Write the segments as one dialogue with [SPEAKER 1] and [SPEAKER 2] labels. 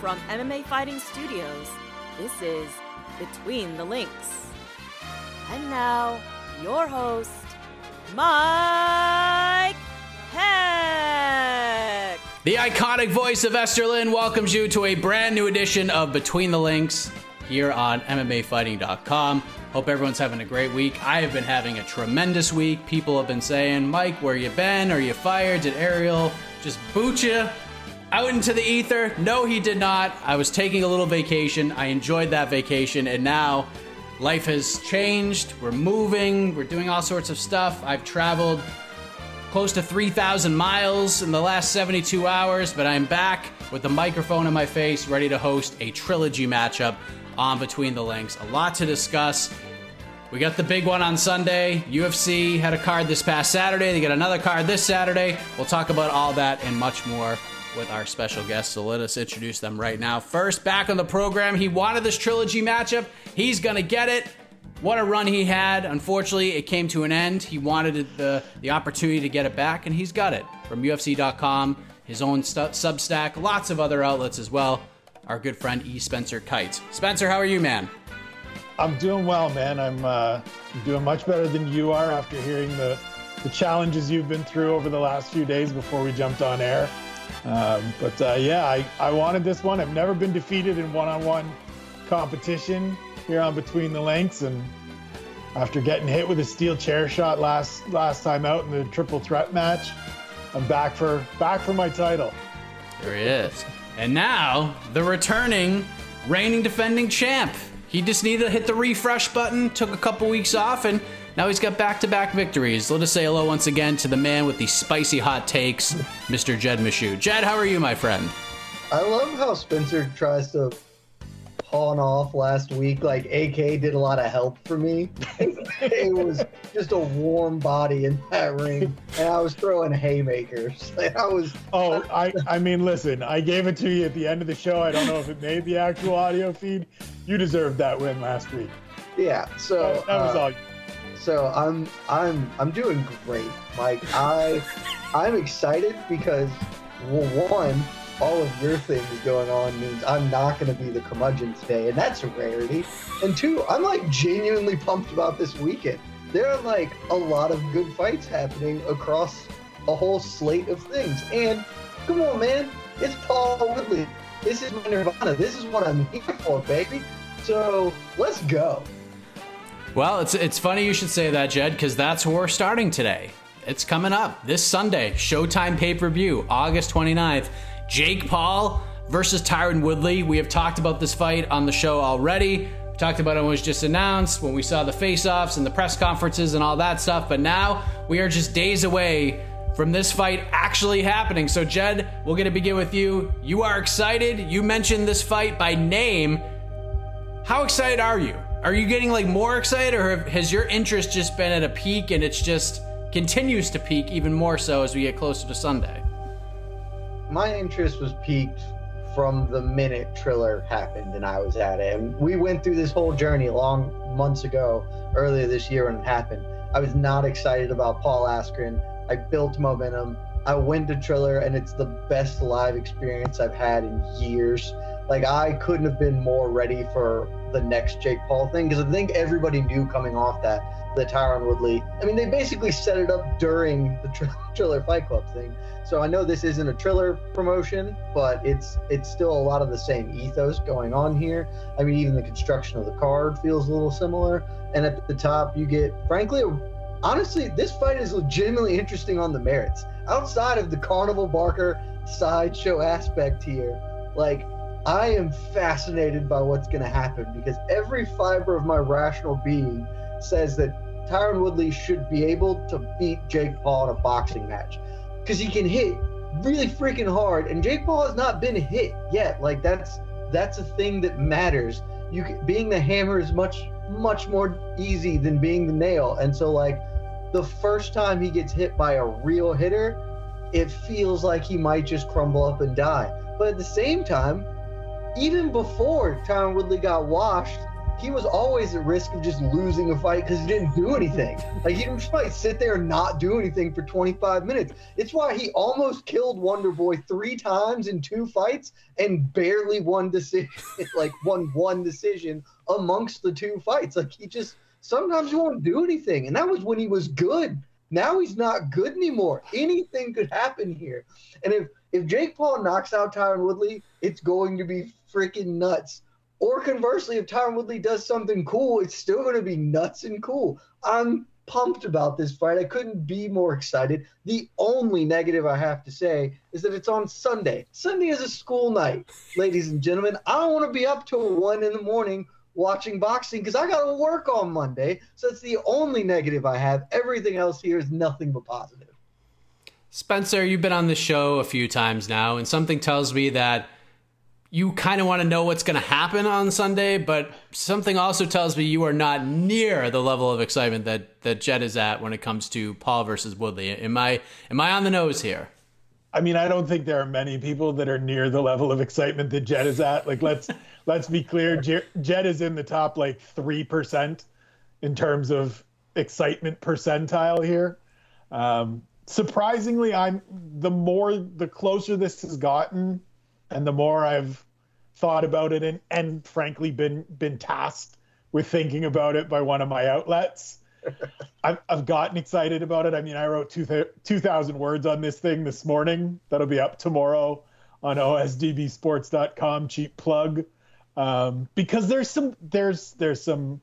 [SPEAKER 1] from MMA Fighting Studios, this is Between the Links. And now, your host, Mike Heck.
[SPEAKER 2] The iconic voice of Esther Lynn welcomes you to a brand new edition of Between the Links here on MMAfighting.com. Hope everyone's having a great week. I have been having a tremendous week. People have been saying, Mike, where you been? Are you fired? Did Ariel just boot you? Out into the ether. No, he did not. I was taking a little vacation. I enjoyed that vacation, and now life has changed. We're moving, we're doing all sorts of stuff. I've traveled close to 3,000 miles in the last 72 hours, but I'm back with the microphone in my face, ready to host a trilogy matchup on Between the Links. A lot to discuss. We got the big one on Sunday. UFC had a card this past Saturday. They got another card this Saturday. We'll talk about all that and much more with our special guests. So let us introduce them right now. First, back on the program, he wanted this trilogy matchup. He's going to get it. What a run he had. Unfortunately, it came to an end. He wanted the, the opportunity to get it back, and he's got it from UFC.com, his own st- Substack, lots of other outlets as well. Our good friend E. Spencer Kyte. Spencer, how are you, man?
[SPEAKER 3] I'm doing well, man. I'm uh, doing much better than you are after hearing the, the challenges you've been through over the last few days before we jumped on air. Um, but uh, yeah, I, I wanted this one. I've never been defeated in one-on-one competition here on Between the Links, and after getting hit with a steel chair shot last last time out in the triple threat match, I'm back for back for my title.
[SPEAKER 2] There he is, and now the returning, reigning, defending champ. He just needed to hit the refresh button. Took a couple weeks off and now he's got back to back victories. Let us say hello once again to the man with the spicy hot takes, Mr. Jed Meshew. Jed, how are you, my friend?
[SPEAKER 4] I love how Spencer tries to pawn off last week. Like AK did a lot of help for me. it was just a warm body in that ring, and I was throwing haymakers. I was.
[SPEAKER 3] Oh, I I mean, listen, I gave it to you at the end of the show. I don't know if it made the actual audio feed. You deserved that win last week.
[SPEAKER 4] Yeah. So
[SPEAKER 3] that, that was uh, all.
[SPEAKER 4] So I'm I'm I'm doing great, Mike. I I'm excited because well, one, all of your things going on means I'm not going to be the curmudgeon today, and that's a rarity. And two, I'm like genuinely pumped about this weekend. There are like a lot of good fights happening across a whole slate of things. And come on, man, it's Paul Woodley. This is my Nirvana. This is what I'm here for, baby. So let's go.
[SPEAKER 2] Well, it's it's funny you should say that, Jed, because that's where we're starting today. It's coming up this Sunday, Showtime pay per view, August 29th. Jake Paul versus Tyron Woodley. We have talked about this fight on the show already. We talked about it when it was just announced, when we saw the face offs and the press conferences and all that stuff. But now we are just days away from this fight actually happening. So, Jed, we're going to begin with you. You are excited. You mentioned this fight by name. How excited are you? Are you getting like more excited, or has your interest just been at a peak and it's just continues to peak even more so as we get closer to Sunday?
[SPEAKER 4] My interest was peaked from the minute Triller happened and I was at it. And we went through this whole journey long months ago, earlier this year when it happened. I was not excited about Paul Askren. I built momentum. I went to Triller and it's the best live experience I've had in years. Like I couldn't have been more ready for the next Jake Paul thing because I think everybody knew coming off that the Tyron Woodley. I mean, they basically set it up during the tr- Triller Fight Club thing. So I know this isn't a Triller promotion, but it's it's still a lot of the same ethos going on here. I mean, even the construction of the card feels a little similar. And at the top, you get, frankly, honestly, this fight is legitimately interesting on the merits. Outside of the Carnival Barker sideshow aspect here, like I am fascinated by what's going to happen because every fiber of my rational being says that Tyron Woodley should be able to beat Jake Paul in a boxing match because he can hit really freaking hard, and Jake Paul has not been hit yet. Like that's that's a thing that matters. You being the hammer is much much more easy than being the nail, and so like the first time he gets hit by a real hitter, it feels like he might just crumble up and die. But at the same time, even before Tyron Woodley got washed, he was always at risk of just losing a fight because he didn't do anything. Like he just might sit there and not do anything for 25 minutes. It's why he almost killed Wonder Boy three times in two fights and barely won decision, like won one decision amongst the two fights. Like he just sometimes he won't do anything, and that was when he was good. Now he's not good anymore. Anything could happen here, and if if Jake Paul knocks out Tyron Woodley, it's going to be freaking nuts. Or conversely, if Tyron Woodley does something cool, it's still going to be nuts and cool. I'm pumped about this fight. I couldn't be more excited. The only negative I have to say is that it's on Sunday. Sunday is a school night, ladies and gentlemen. I don't want to be up till one in the morning watching boxing because I got to work on Monday. So that's the only negative I have. Everything else here is nothing but positive.
[SPEAKER 2] Spencer, you've been on the show a few times now, and something tells me that you kind of want to know what's going to happen on Sunday, but something also tells me you are not near the level of excitement that that Jed is at when it comes to Paul versus Woodley. Am I am I on the nose here?
[SPEAKER 3] I mean, I don't think there are many people that are near the level of excitement that Jed is at. Like, let's let's be clear, Jed is in the top like three percent in terms of excitement percentile here. Um, surprisingly, I'm the more the closer this has gotten and the more I've thought about it and, and frankly been been tasked with thinking about it by one of my outlets, I've, I've gotten excited about it. I mean, I wrote 2,000 words on this thing this morning. That'll be up tomorrow on osdbsports.com. Cheap plug. Um, because there's some there's there's some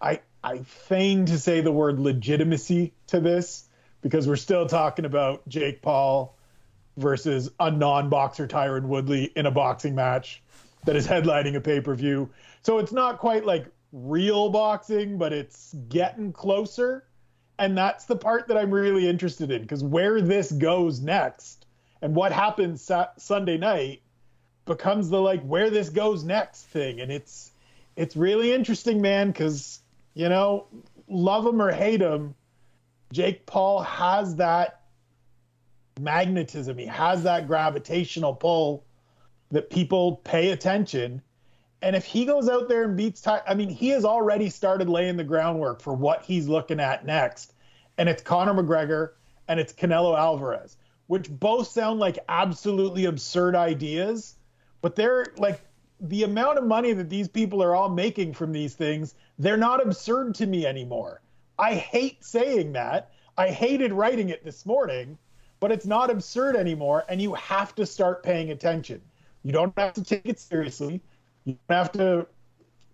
[SPEAKER 3] I I feign to say the word legitimacy to this because we're still talking about Jake Paul versus a non-boxer Tyron Woodley in a boxing match that is headlining a pay-per-view. So it's not quite like real boxing, but it's getting closer. And that's the part that I'm really interested in because where this goes next and what happens sa- Sunday night becomes the like where this goes next thing and it's it's really interesting man cuz you know love him or hate him Jake Paul has that magnetism. He has that gravitational pull that people pay attention. And if he goes out there and beats Ty, I mean, he has already started laying the groundwork for what he's looking at next. And it's Conor McGregor and it's Canelo Alvarez, which both sound like absolutely absurd ideas, but they're like the amount of money that these people are all making from these things, they're not absurd to me anymore. I hate saying that. I hated writing it this morning but it's not absurd anymore and you have to start paying attention. You don't have to take it seriously. You don't have to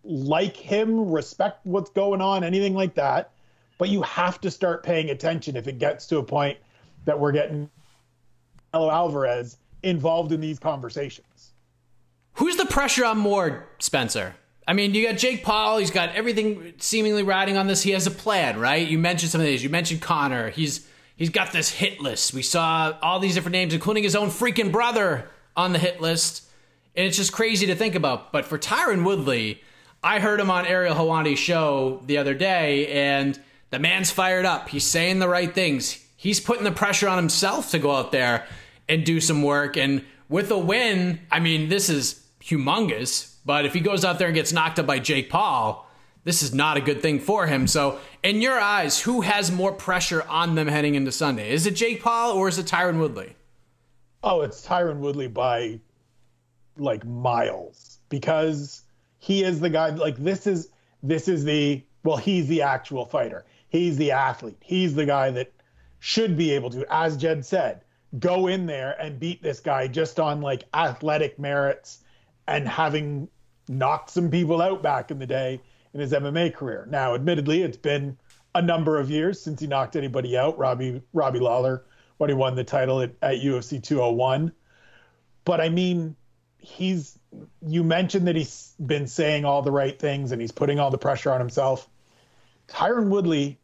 [SPEAKER 3] like him respect what's going on anything like that but you have to start paying attention if it gets to a point that we're getting Alvarez involved in these conversations.
[SPEAKER 2] Who's the pressure on more spencer I mean, you got Jake Paul. He's got everything seemingly riding on this. He has a plan, right? You mentioned some of these. You mentioned Conor. He's he's got this hit list. We saw all these different names, including his own freaking brother on the hit list, and it's just crazy to think about. But for Tyron Woodley, I heard him on Ariel Helwani's show the other day, and the man's fired up. He's saying the right things. He's putting the pressure on himself to go out there and do some work. And with a win, I mean, this is humongous but if he goes out there and gets knocked up by Jake Paul, this is not a good thing for him. So, in your eyes, who has more pressure on them heading into Sunday? Is it Jake Paul or is it Tyron Woodley?
[SPEAKER 3] Oh, it's Tyron Woodley by like miles because he is the guy like this is this is the well he's the actual fighter. He's the athlete. He's the guy that should be able to as Jed said, go in there and beat this guy just on like athletic merits and having knocked some people out back in the day in his MMA career. Now, admittedly, it's been a number of years since he knocked anybody out. Robbie Robbie Lawler when he won the title at, at UFC 201. But I mean, he's you mentioned that he's been saying all the right things and he's putting all the pressure on himself. Tyron Woodley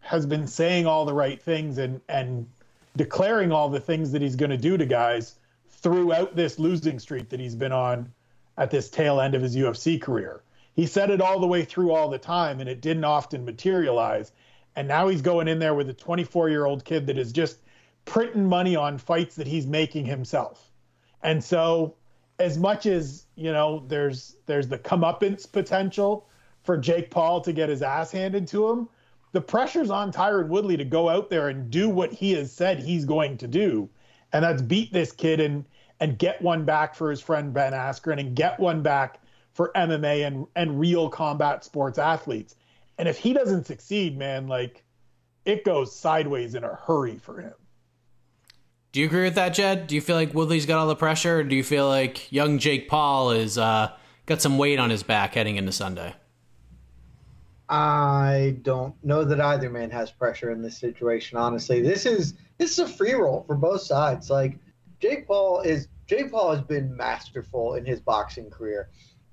[SPEAKER 3] has been saying all the right things and and declaring all the things that he's going to do to guys throughout this losing streak that he's been on at this tail end of his UFC career. He said it all the way through all the time, and it didn't often materialize. And now he's going in there with a 24 year old kid that is just printing money on fights that he's making himself. And so, as much as you know, there's there's the comeuppance potential for Jake Paul to get his ass handed to him. The pressure's on Tyron Woodley to go out there and do what he has said he's going to do, and that's beat this kid and and get one back for his friend Ben Askren and get one back for MMA and and real combat sports athletes. And if he doesn't succeed, man, like it goes sideways in a hurry for him.
[SPEAKER 2] Do you agree with that, Jed? Do you feel like Woodley's got all the pressure, or do you feel like young Jake Paul is uh, got some weight on his back heading into Sunday?
[SPEAKER 4] I don't know that either man has pressure in this situation. Honestly, this is this is a free roll for both sides. Like Jake Paul is Jake Paul has been masterful in his boxing career.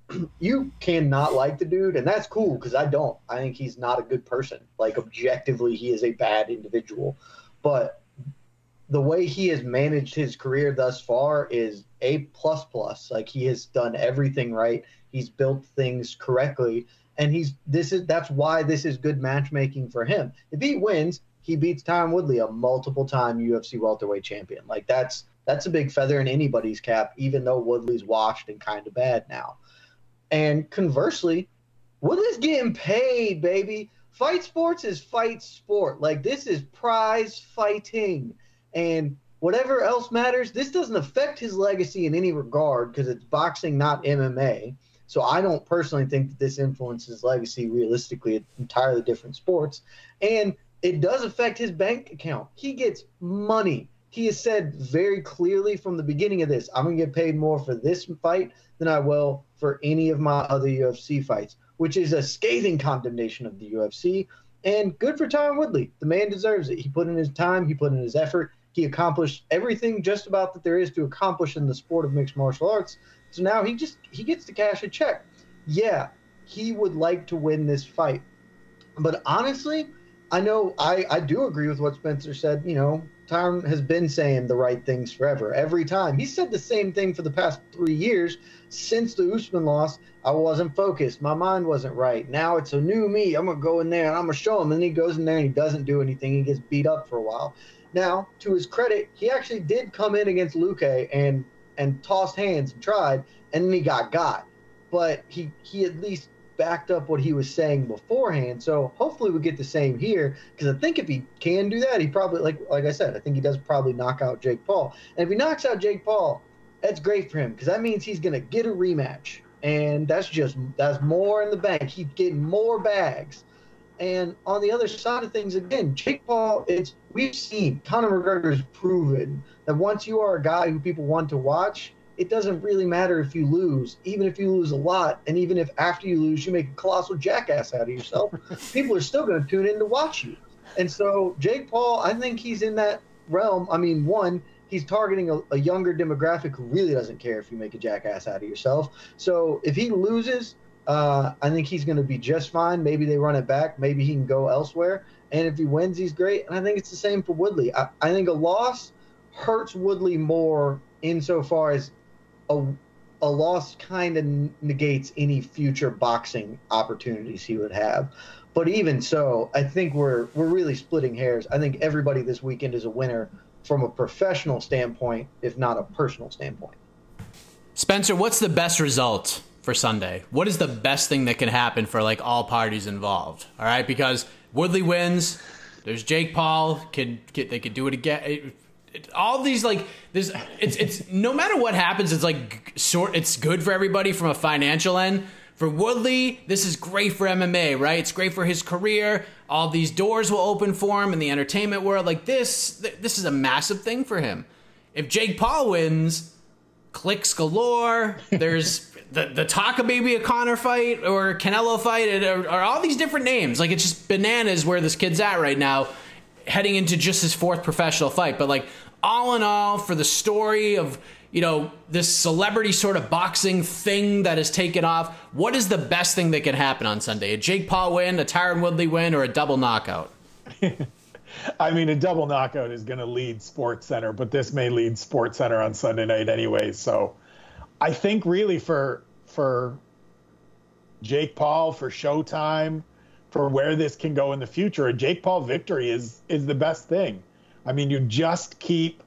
[SPEAKER 4] you cannot like the dude, and that's cool because I don't. I think he's not a good person. Like objectively, he is a bad individual. But the way he has managed his career thus far is a plus plus. Like he has done everything right. He's built things correctly, and he's this is that's why this is good matchmaking for him. If he wins, he beats Tyron Woodley, a multiple time UFC welterweight champion. Like that's that's a big feather in anybody's cap, even though Woodley's washed and kind of bad now. And conversely, Woodley's getting paid, baby. Fight sports is fight sport. Like this is prize fighting. And whatever else matters, this doesn't affect his legacy in any regard because it's boxing, not MMA. So I don't personally think that this influences legacy realistically. It's entirely different sports. And it does affect his bank account. He gets money he has said very clearly from the beginning of this, I'm going to get paid more for this fight than I will for any of my other UFC fights, which is a scathing condemnation of the UFC. And good for Tyron Woodley. The man deserves it. He put in his time, he put in his effort, he accomplished everything just about that there is to accomplish in the sport of mixed martial arts. So now he just he gets to cash a check. Yeah, he would like to win this fight. But honestly, I know I, I do agree with what Spencer said. You know, Tyron has been saying the right things forever. Every time he said the same thing for the past three years since the Usman loss. I wasn't focused. My mind wasn't right. Now it's a new me. I'm gonna go in there and I'm gonna show him. And he goes in there and he doesn't do anything. He gets beat up for a while. Now, to his credit, he actually did come in against Luque and and tossed hands and tried, and then he got got. But he he at least backed up what he was saying beforehand. So hopefully we get the same here because I think if he can do that, he probably like like I said, I think he does probably knock out Jake Paul. And if he knocks out Jake Paul, that's great for him because that means he's to get a rematch. And that's just that's more in the bank. He's getting more bags. And on the other side of things, again, Jake Paul, it's we've seen Conor McGregor's proven that once you are a guy who people want to watch, it doesn't really matter if you lose, even if you lose a lot, and even if after you lose you make a colossal jackass out of yourself, people are still going to tune in to watch you. And so Jake Paul, I think he's in that realm. I mean, one, he's targeting a, a younger demographic who really doesn't care if you make a jackass out of yourself. So if he loses, uh, I think he's going to be just fine. Maybe they run it back. Maybe he can go elsewhere. And if he wins, he's great. And I think it's the same for Woodley. I, I think a loss hurts Woodley more insofar as a, a loss kind of negates any future boxing opportunities he would have. But even so, I think we're we're really splitting hairs. I think everybody this weekend is a winner from a professional standpoint, if not a personal standpoint.
[SPEAKER 2] Spencer, what's the best result for Sunday? What is the best thing that can happen for like all parties involved? All right, because Woodley wins. There's Jake Paul. Can, could they could do it again? All these like this. It's it's no matter what happens. It's like sort. It's good for everybody from a financial end. For Woodley, this is great for MMA, right? It's great for his career. All these doors will open for him in the entertainment world. Like this, th- this is a massive thing for him. If Jake Paul wins, clicks galore. There's the the talk of maybe a Conor fight or Canelo fight, or, or all these different names. Like it's just bananas where this kid's at right now, heading into just his fourth professional fight. But like all in all, for the story of you know this celebrity sort of boxing thing that has taken off, what is the best thing that can happen on Sunday? A Jake Paul win, a Tyron Woodley win, or a double knockout?
[SPEAKER 3] I mean, a double knockout is going to lead Sports Center, but this may lead Sports Center on Sunday night anyway. So, I think really for for Jake Paul, for Showtime, for where this can go in the future, a Jake Paul victory is is the best thing. I mean, you just keep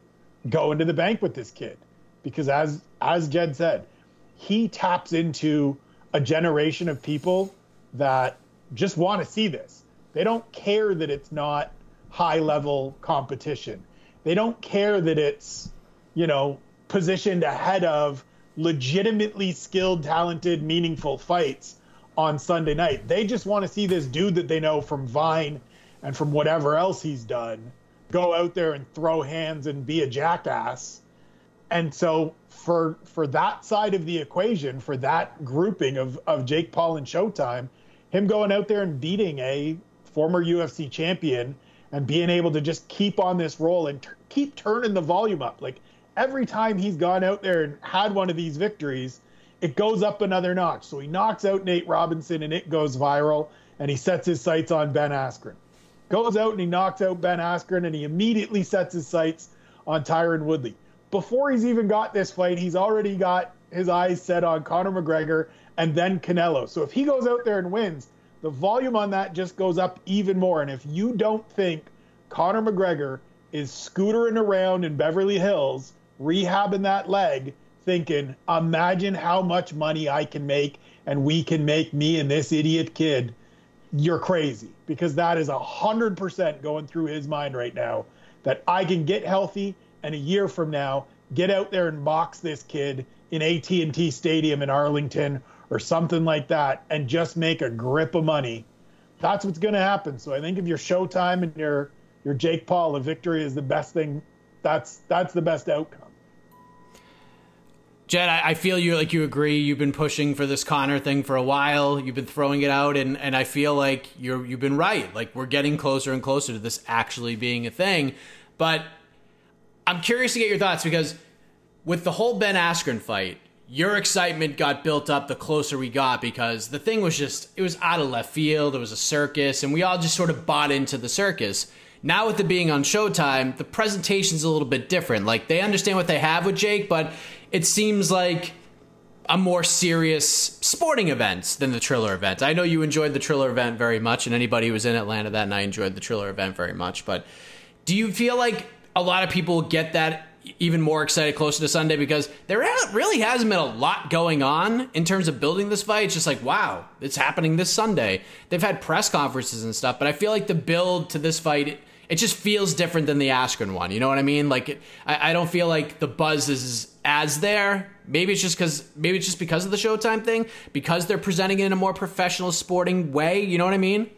[SPEAKER 3] going to the bank with this kid because as as Jed said, he taps into a generation of people that just want to see this. They don't care that it's not high level competition. They don't care that it's, you know, positioned ahead of legitimately skilled, talented, meaningful fights on Sunday night. They just want to see this dude that they know from Vine and from whatever else he's done go out there and throw hands and be a jackass. And so for for that side of the equation, for that grouping of of Jake Paul and Showtime, him going out there and beating a former UFC champion and being able to just keep on this roll and t- keep turning the volume up. Like every time he's gone out there and had one of these victories, it goes up another notch. So he knocks out Nate Robinson and it goes viral, and he sets his sights on Ben Askren. Goes out and he knocks out Ben Askren, and he immediately sets his sights on Tyron Woodley. Before he's even got this fight, he's already got his eyes set on Conor McGregor and then Canelo. So if he goes out there and wins, the volume on that just goes up even more. And if you don't think Conor McGregor is scootering around in Beverly Hills, rehabbing that leg, thinking, imagine how much money I can make and we can make me and this idiot kid, you're crazy. Because that is 100% going through his mind right now that I can get healthy and a year from now get out there and box this kid in AT&T Stadium in Arlington or something like that and just make a grip of money. That's what's going to happen. So I think if you're Showtime and you're you're Jake Paul, a victory is the best thing. That's that's the best outcome.
[SPEAKER 2] Jed, I, I feel you like you agree. You've been pushing for this Conor thing for a while. You've been throwing it out, and, and I feel like you're you've been right. Like we're getting closer and closer to this actually being a thing. But I'm curious to get your thoughts because with the whole Ben Askren fight, your excitement got built up the closer we got because the thing was just it was out of left field it was a circus and we all just sort of bought into the circus now with it being on showtime the presentation's a little bit different like they understand what they have with jake but it seems like a more serious sporting event than the Triller event. I know you enjoyed the Triller event very much, and anybody who was in Atlanta that night enjoyed the Triller event very much. But do you feel like a lot of people get that even more excited closer to Sunday because there really hasn't been a lot going on in terms of building this fight. It's just like, wow, it's happening this Sunday. They've had press conferences and stuff, but I feel like the build to this fight, it, it just feels different than the Askren one. You know what I mean? Like, it, I, I don't feel like the buzz is as there. Maybe it's just because maybe it's just because of the Showtime thing, because they're presenting it in a more professional sporting way. You know what I mean?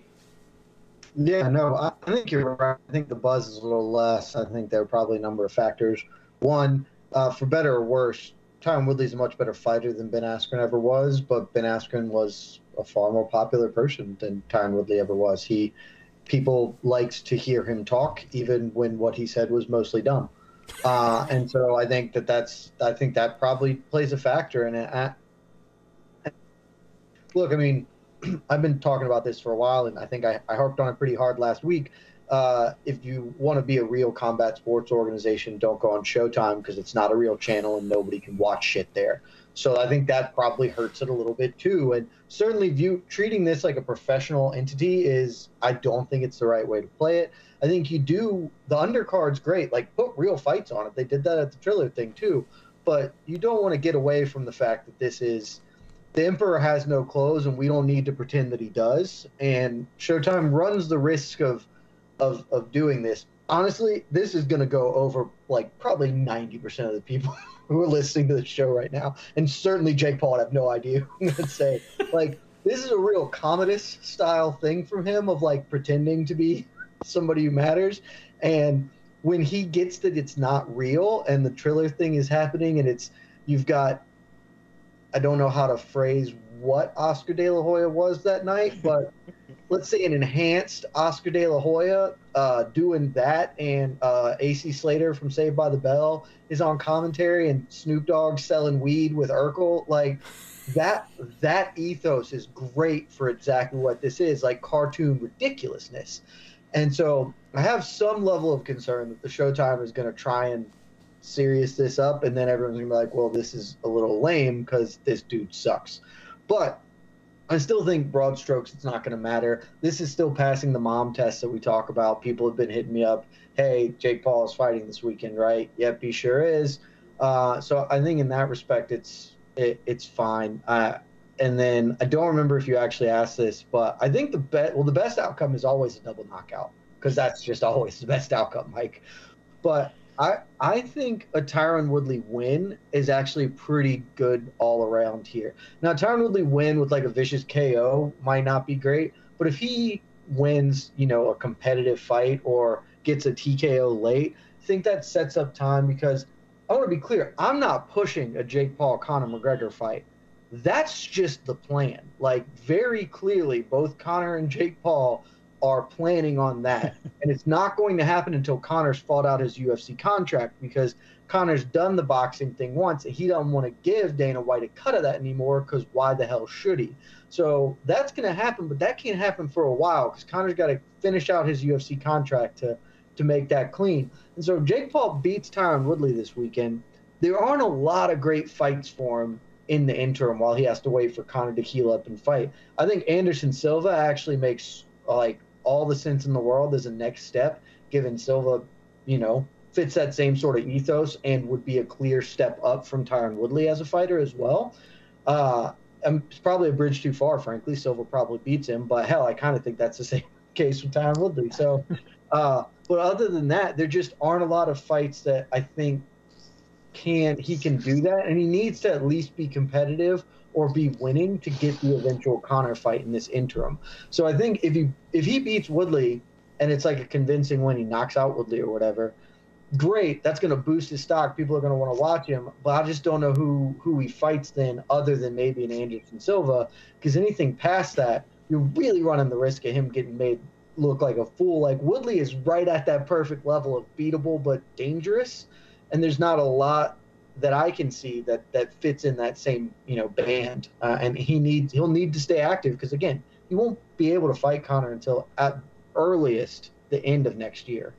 [SPEAKER 4] Yeah, no, I think you're right. I think the buzz is a little less. I think there are probably a number of factors. One, uh, for better or worse, Tyron Woodley's a much better fighter than Ben Askren ever was, but Ben Askren was a far more popular person than Tyron Woodley ever was. He people liked to hear him talk, even when what he said was mostly dumb. Uh, and so I think that that's I think that probably plays a factor in it. look, I mean, I've been talking about this for a while, and I think I, I harped on it pretty hard last week. Uh, if you want to be a real combat sports organization, don't go on Showtime because it's not a real channel and nobody can watch shit there. So I think that probably hurts it a little bit too. And certainly, view treating this like a professional entity is, I don't think it's the right way to play it. I think you do the undercard's great, like put real fights on it. They did that at the Triller thing too, but you don't want to get away from the fact that this is the Emperor has no clothes, and we don't need to pretend that he does. And Showtime runs the risk of of of doing this. Honestly, this is going to go over like probably ninety percent of the people who are listening to the show right now, and certainly Jake Paul. I have no idea who I'm going to say. like this is a real Commodus style thing from him of like pretending to be somebody who matters, and when he gets that it's not real and the Triller thing is happening, and it's you've got I don't know how to phrase what Oscar De La Hoya was that night, but let's say an enhanced Oscar De La Hoya uh, doing that, and uh, AC Slater from Saved by the Bell is on commentary, and Snoop Dogg selling weed with Urkel. Like that, that ethos is great for exactly what this is, like cartoon ridiculousness. And so I have some level of concern that the Showtime is going to try and serious this up, and then everyone's gonna be like, "Well, this is a little lame because this dude sucks." But I still think broad strokes, it's not going to matter. This is still passing the mom test that we talk about. People have been hitting me up. Hey, Jake Paul is fighting this weekend, right? Yep, he sure is. Uh, so I think in that respect, it's it, it's fine. Uh, and then I don't remember if you actually asked this, but I think the bet well the best outcome is always a double knockout because that's just always the best outcome, Mike. But I I think a Tyron Woodley win is actually pretty good all around here. Now Tyron Woodley win with like a vicious KO might not be great, but if he wins, you know, a competitive fight or gets a TKO late, I think that sets up time because I want to be clear, I'm not pushing a Jake Paul Conor McGregor fight. That's just the plan. Like very clearly, both Conor and Jake Paul are planning on that. and it's not going to happen until Conor's fought out his UFC contract because Conor's done the boxing thing once and he doesn't want to give Dana White a cut of that anymore because why the hell should he? So that's going to happen, but that can't happen for a while because Conor's got to finish out his UFC contract to, to make that clean. And so Jake Paul beats Tyron Woodley this weekend. There aren't a lot of great fights for him in the interim while he has to wait for Conor to heal up and fight. I think Anderson Silva actually makes like all the sense in the world as a next step, given Silva, you know, fits that same sort of ethos and would be a clear step up from Tyron Woodley as a fighter as well. Uh, it's probably a bridge too far, frankly. Silva probably beats him, but hell, I kind of think that's the same case with Tyron Woodley. So, uh, but other than that, there just aren't a lot of fights that I think can he can do that, and he needs to at least be competitive or be winning to get the eventual Conor fight in this interim. So I think if he if he beats Woodley and it's like a convincing win, he knocks out Woodley or whatever, great. That's going to boost his stock. People are going to want to watch him. But I just don't know who who he fights then, other than maybe an Anderson Silva, because anything past that, you're really running the risk of him getting made look like a fool. Like Woodley is right at that perfect level of beatable but dangerous, and there's not a lot that I can see that that fits in that same you know band. Uh, and he needs he'll need to stay active because again he won't be able to fight Conor until at earliest the end of next year.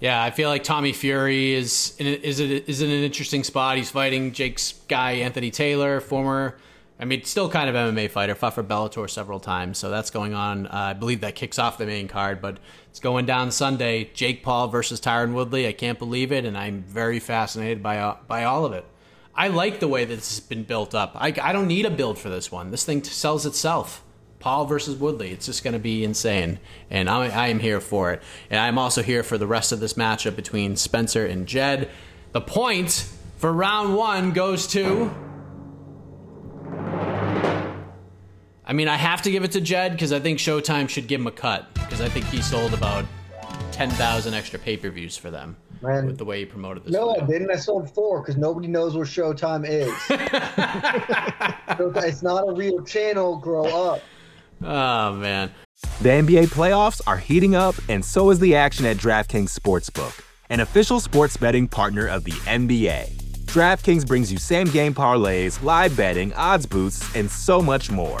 [SPEAKER 2] Yeah, I feel like Tommy Fury is in, is it is in an interesting spot. He's fighting Jake's guy Anthony Taylor, former I mean, still kind of MMA fighter, fought for Bellator several times, so that's going on. Uh, I believe that kicks off the main card, but it's going down Sunday. Jake Paul versus Tyron Woodley. I can't believe it, and I'm very fascinated by uh, by all of it. I like the way that this has been built up. I, I don't need a build for this one. This thing sells itself. Paul versus Woodley. It's just going to be insane, and I, I am here for it. And I'm also here for the rest of this matchup between Spencer and Jed. The point for round one goes to. I mean, I have to give it to Jed because I think Showtime should give him a cut because I think he sold about 10,000 extra pay per views for them Man, with the way he promoted this.
[SPEAKER 4] No, I didn't. I sold four because nobody knows what Showtime is. it's not a real channel. Grow up.
[SPEAKER 2] Oh, man.
[SPEAKER 5] The NBA playoffs are heating up, and so is the action at DraftKings Sportsbook, an official sports betting partner of the NBA. DraftKings brings you same game parlays, live betting, odds boosts, and so much more.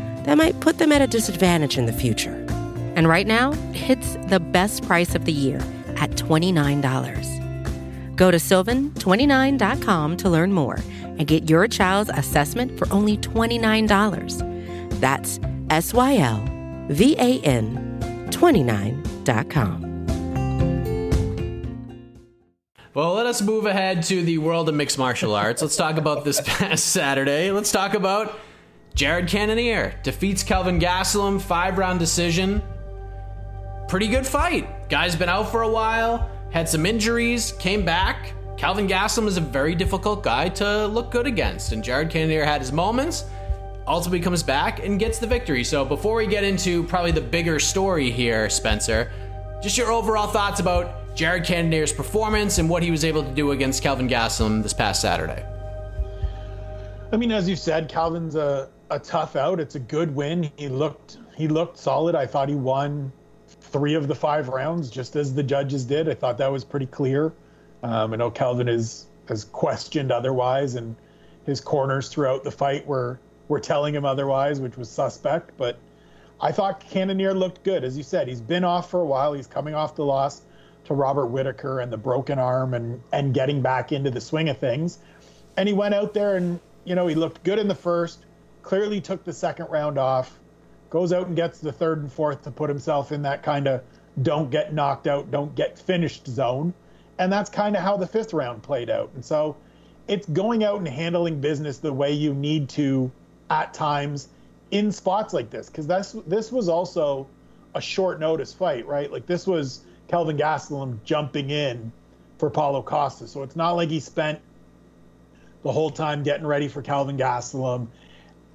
[SPEAKER 6] that might put them at a disadvantage in the future. And right now, it's the best price of the year at $29. Go to sylvan29.com to learn more and get your child's assessment for only $29. That's S Y L V A N 29.com.
[SPEAKER 2] Well, let us move ahead to the world of mixed martial arts. Let's talk about this past Saturday. Let's talk about Jared Cannonier defeats Kelvin Gastelum, five round decision. Pretty good fight. Guy's been out for a while, had some injuries, came back. Kelvin Gastelum is a very difficult guy to look good against, and Jared Cannonier had his moments. Ultimately comes back and gets the victory. So before we get into probably the bigger story here, Spencer, just your overall thoughts about Jared Cannonier's performance and what he was able to do against Kelvin Gastelum this past Saturday.
[SPEAKER 3] I mean, as you said, Kelvin's a a tough out. It's a good win. He looked he looked solid. I thought he won three of the five rounds, just as the judges did. I thought that was pretty clear. Um, I know Kelvin is has questioned otherwise, and his corners throughout the fight were were telling him otherwise, which was suspect. But I thought Cannonier looked good, as you said. He's been off for a while. He's coming off the loss to Robert Whitaker and the broken arm, and and getting back into the swing of things. And he went out there and you know he looked good in the first clearly took the second round off, goes out and gets the third and fourth to put himself in that kind of don't get knocked out, don't get finished zone. And that's kind of how the fifth round played out. And so it's going out and handling business the way you need to at times in spots like this. Because that's this was also a short notice fight, right? Like this was Kelvin Gastelum jumping in for Paulo Costa. So it's not like he spent the whole time getting ready for Kelvin Gastelum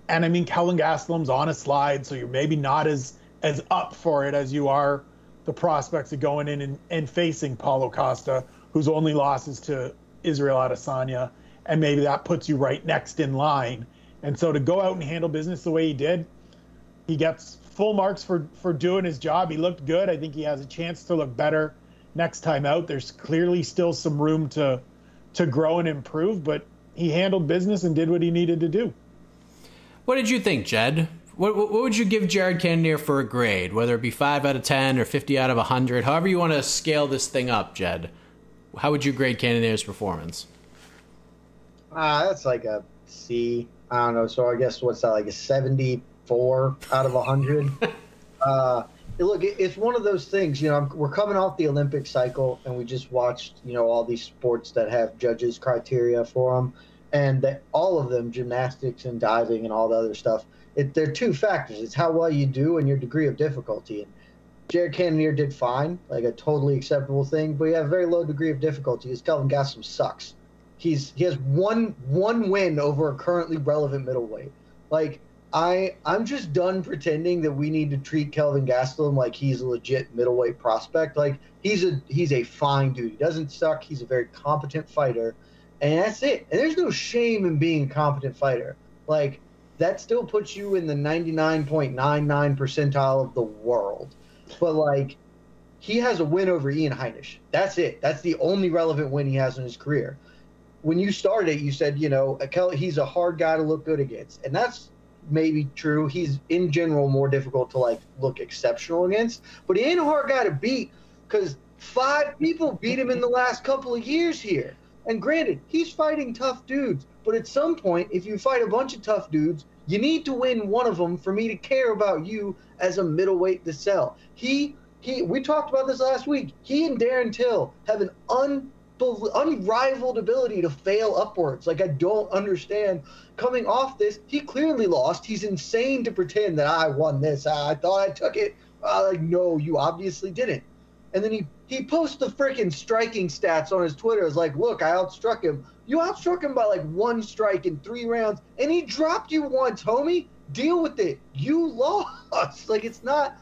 [SPEAKER 3] and I mean, Kelvin Gastelum's on a slide, so you're maybe not as as up for it as you are the prospects of going in and, and facing Paulo Costa, whose only loss is to Israel Adesanya, and maybe that puts you right next in line. And so to go out and handle business the way he did, he gets full marks for for doing his job. He looked good. I think he has a chance to look better next time out. There's clearly still some room to to grow and improve, but he handled business and did what he needed to do.
[SPEAKER 2] What did you think, Jed? What, what would you give Jared Cannonier for a grade, whether it be 5 out of 10 or 50 out of 100? However, you want to scale this thing up, Jed. How would you grade Cannonier's performance?
[SPEAKER 4] Uh, that's like a C. I don't know. So I guess what's that, like a 74 out of 100? uh, look, it's one of those things, you know, we're coming off the Olympic cycle and we just watched, you know, all these sports that have judges' criteria for them and all of them, gymnastics and diving and all the other stuff, it, they're two factors. It's how well you do and your degree of difficulty. And Jared Cannonier did fine, like a totally acceptable thing, but he had a very low degree of difficulty because Kelvin Gastelum sucks. He's he has one one win over a currently relevant middleweight. Like I I'm just done pretending that we need to treat Kelvin Gastelum like he's a legit middleweight prospect. Like he's a he's a fine dude. He doesn't suck. He's a very competent fighter, and that's it. And there's no shame in being a competent fighter. Like that still puts you in the 99.99 percentile of the world. But like he has a win over Ian Heinisch. That's it. That's the only relevant win he has in his career. When you started, you said, you know, he's a hard guy to look good against, and that's maybe true. He's in general more difficult to like look exceptional against, but he ain't a hard guy to beat because five people beat him in the last couple of years here. And granted, he's fighting tough dudes, but at some point, if you fight a bunch of tough dudes, you need to win one of them for me to care about you as a middleweight to sell. He he we talked about this last week. He and Darren Till have an un unrivaled ability to fail upwards. Like I don't understand coming off this. He clearly lost. He's insane to pretend that I won this. I thought I took it. Uh, like no, you obviously didn't. And then he he posts the freaking striking stats on his Twitter. It's like, look, I outstruck him. You outstruck him by like one strike in three rounds, and he dropped you once, homie. Deal with it. You lost. Like it's not.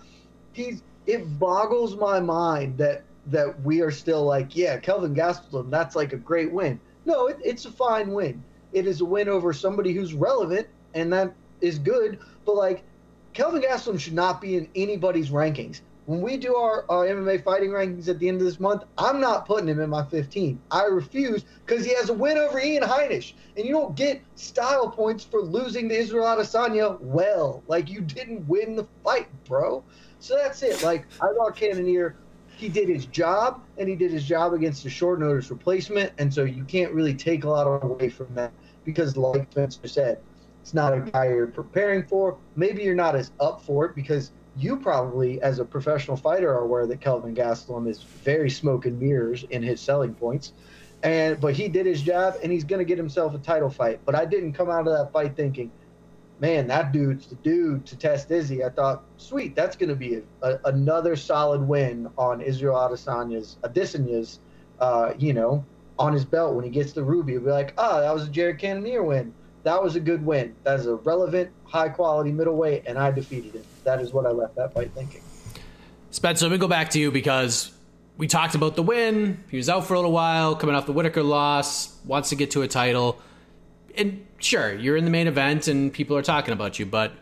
[SPEAKER 4] He's. It boggles my mind that that we are still like, yeah, Kelvin Gastelum, that's like a great win. No, it, it's a fine win. It is a win over somebody who's relevant, and that is good. But like, Kelvin Gastelum should not be in anybody's rankings. When we do our, uh, our MMA fighting rankings at the end of this month, I'm not putting him in my 15. I refuse because he has a win over Ian Heinisch. And you don't get style points for losing to Israel Adesanya well. Like, you didn't win the fight, bro. So that's it. Like, I thought Cannonier he did his job and he did his job against a short notice replacement. And so you can't really take a lot away from that because, like Spencer said, it's not a guy you're preparing for. Maybe you're not as up for it because you probably, as a professional fighter, are aware that Kelvin Gastelum is very smoke and mirrors in his selling points. And but he did his job and he's going to get himself a title fight. But I didn't come out of that fight thinking, man, that dude's the dude to test Izzy. I thought, sweet, that's going to be a, a, another solid win on Israel Adesanya's, Adesanya's, uh, you know, on his belt when he gets the ruby. He'll be like, oh, that was a Jared Cannonier win. That was a good win. That is a relevant, high quality middleweight, and I defeated him. That is what I left that fight thinking.
[SPEAKER 2] Spencer, let me go back to you because we talked about the win. He was out for a little while, coming off the Whitaker loss, wants to get to a title and sure, you're in the main event and people are talking about you, but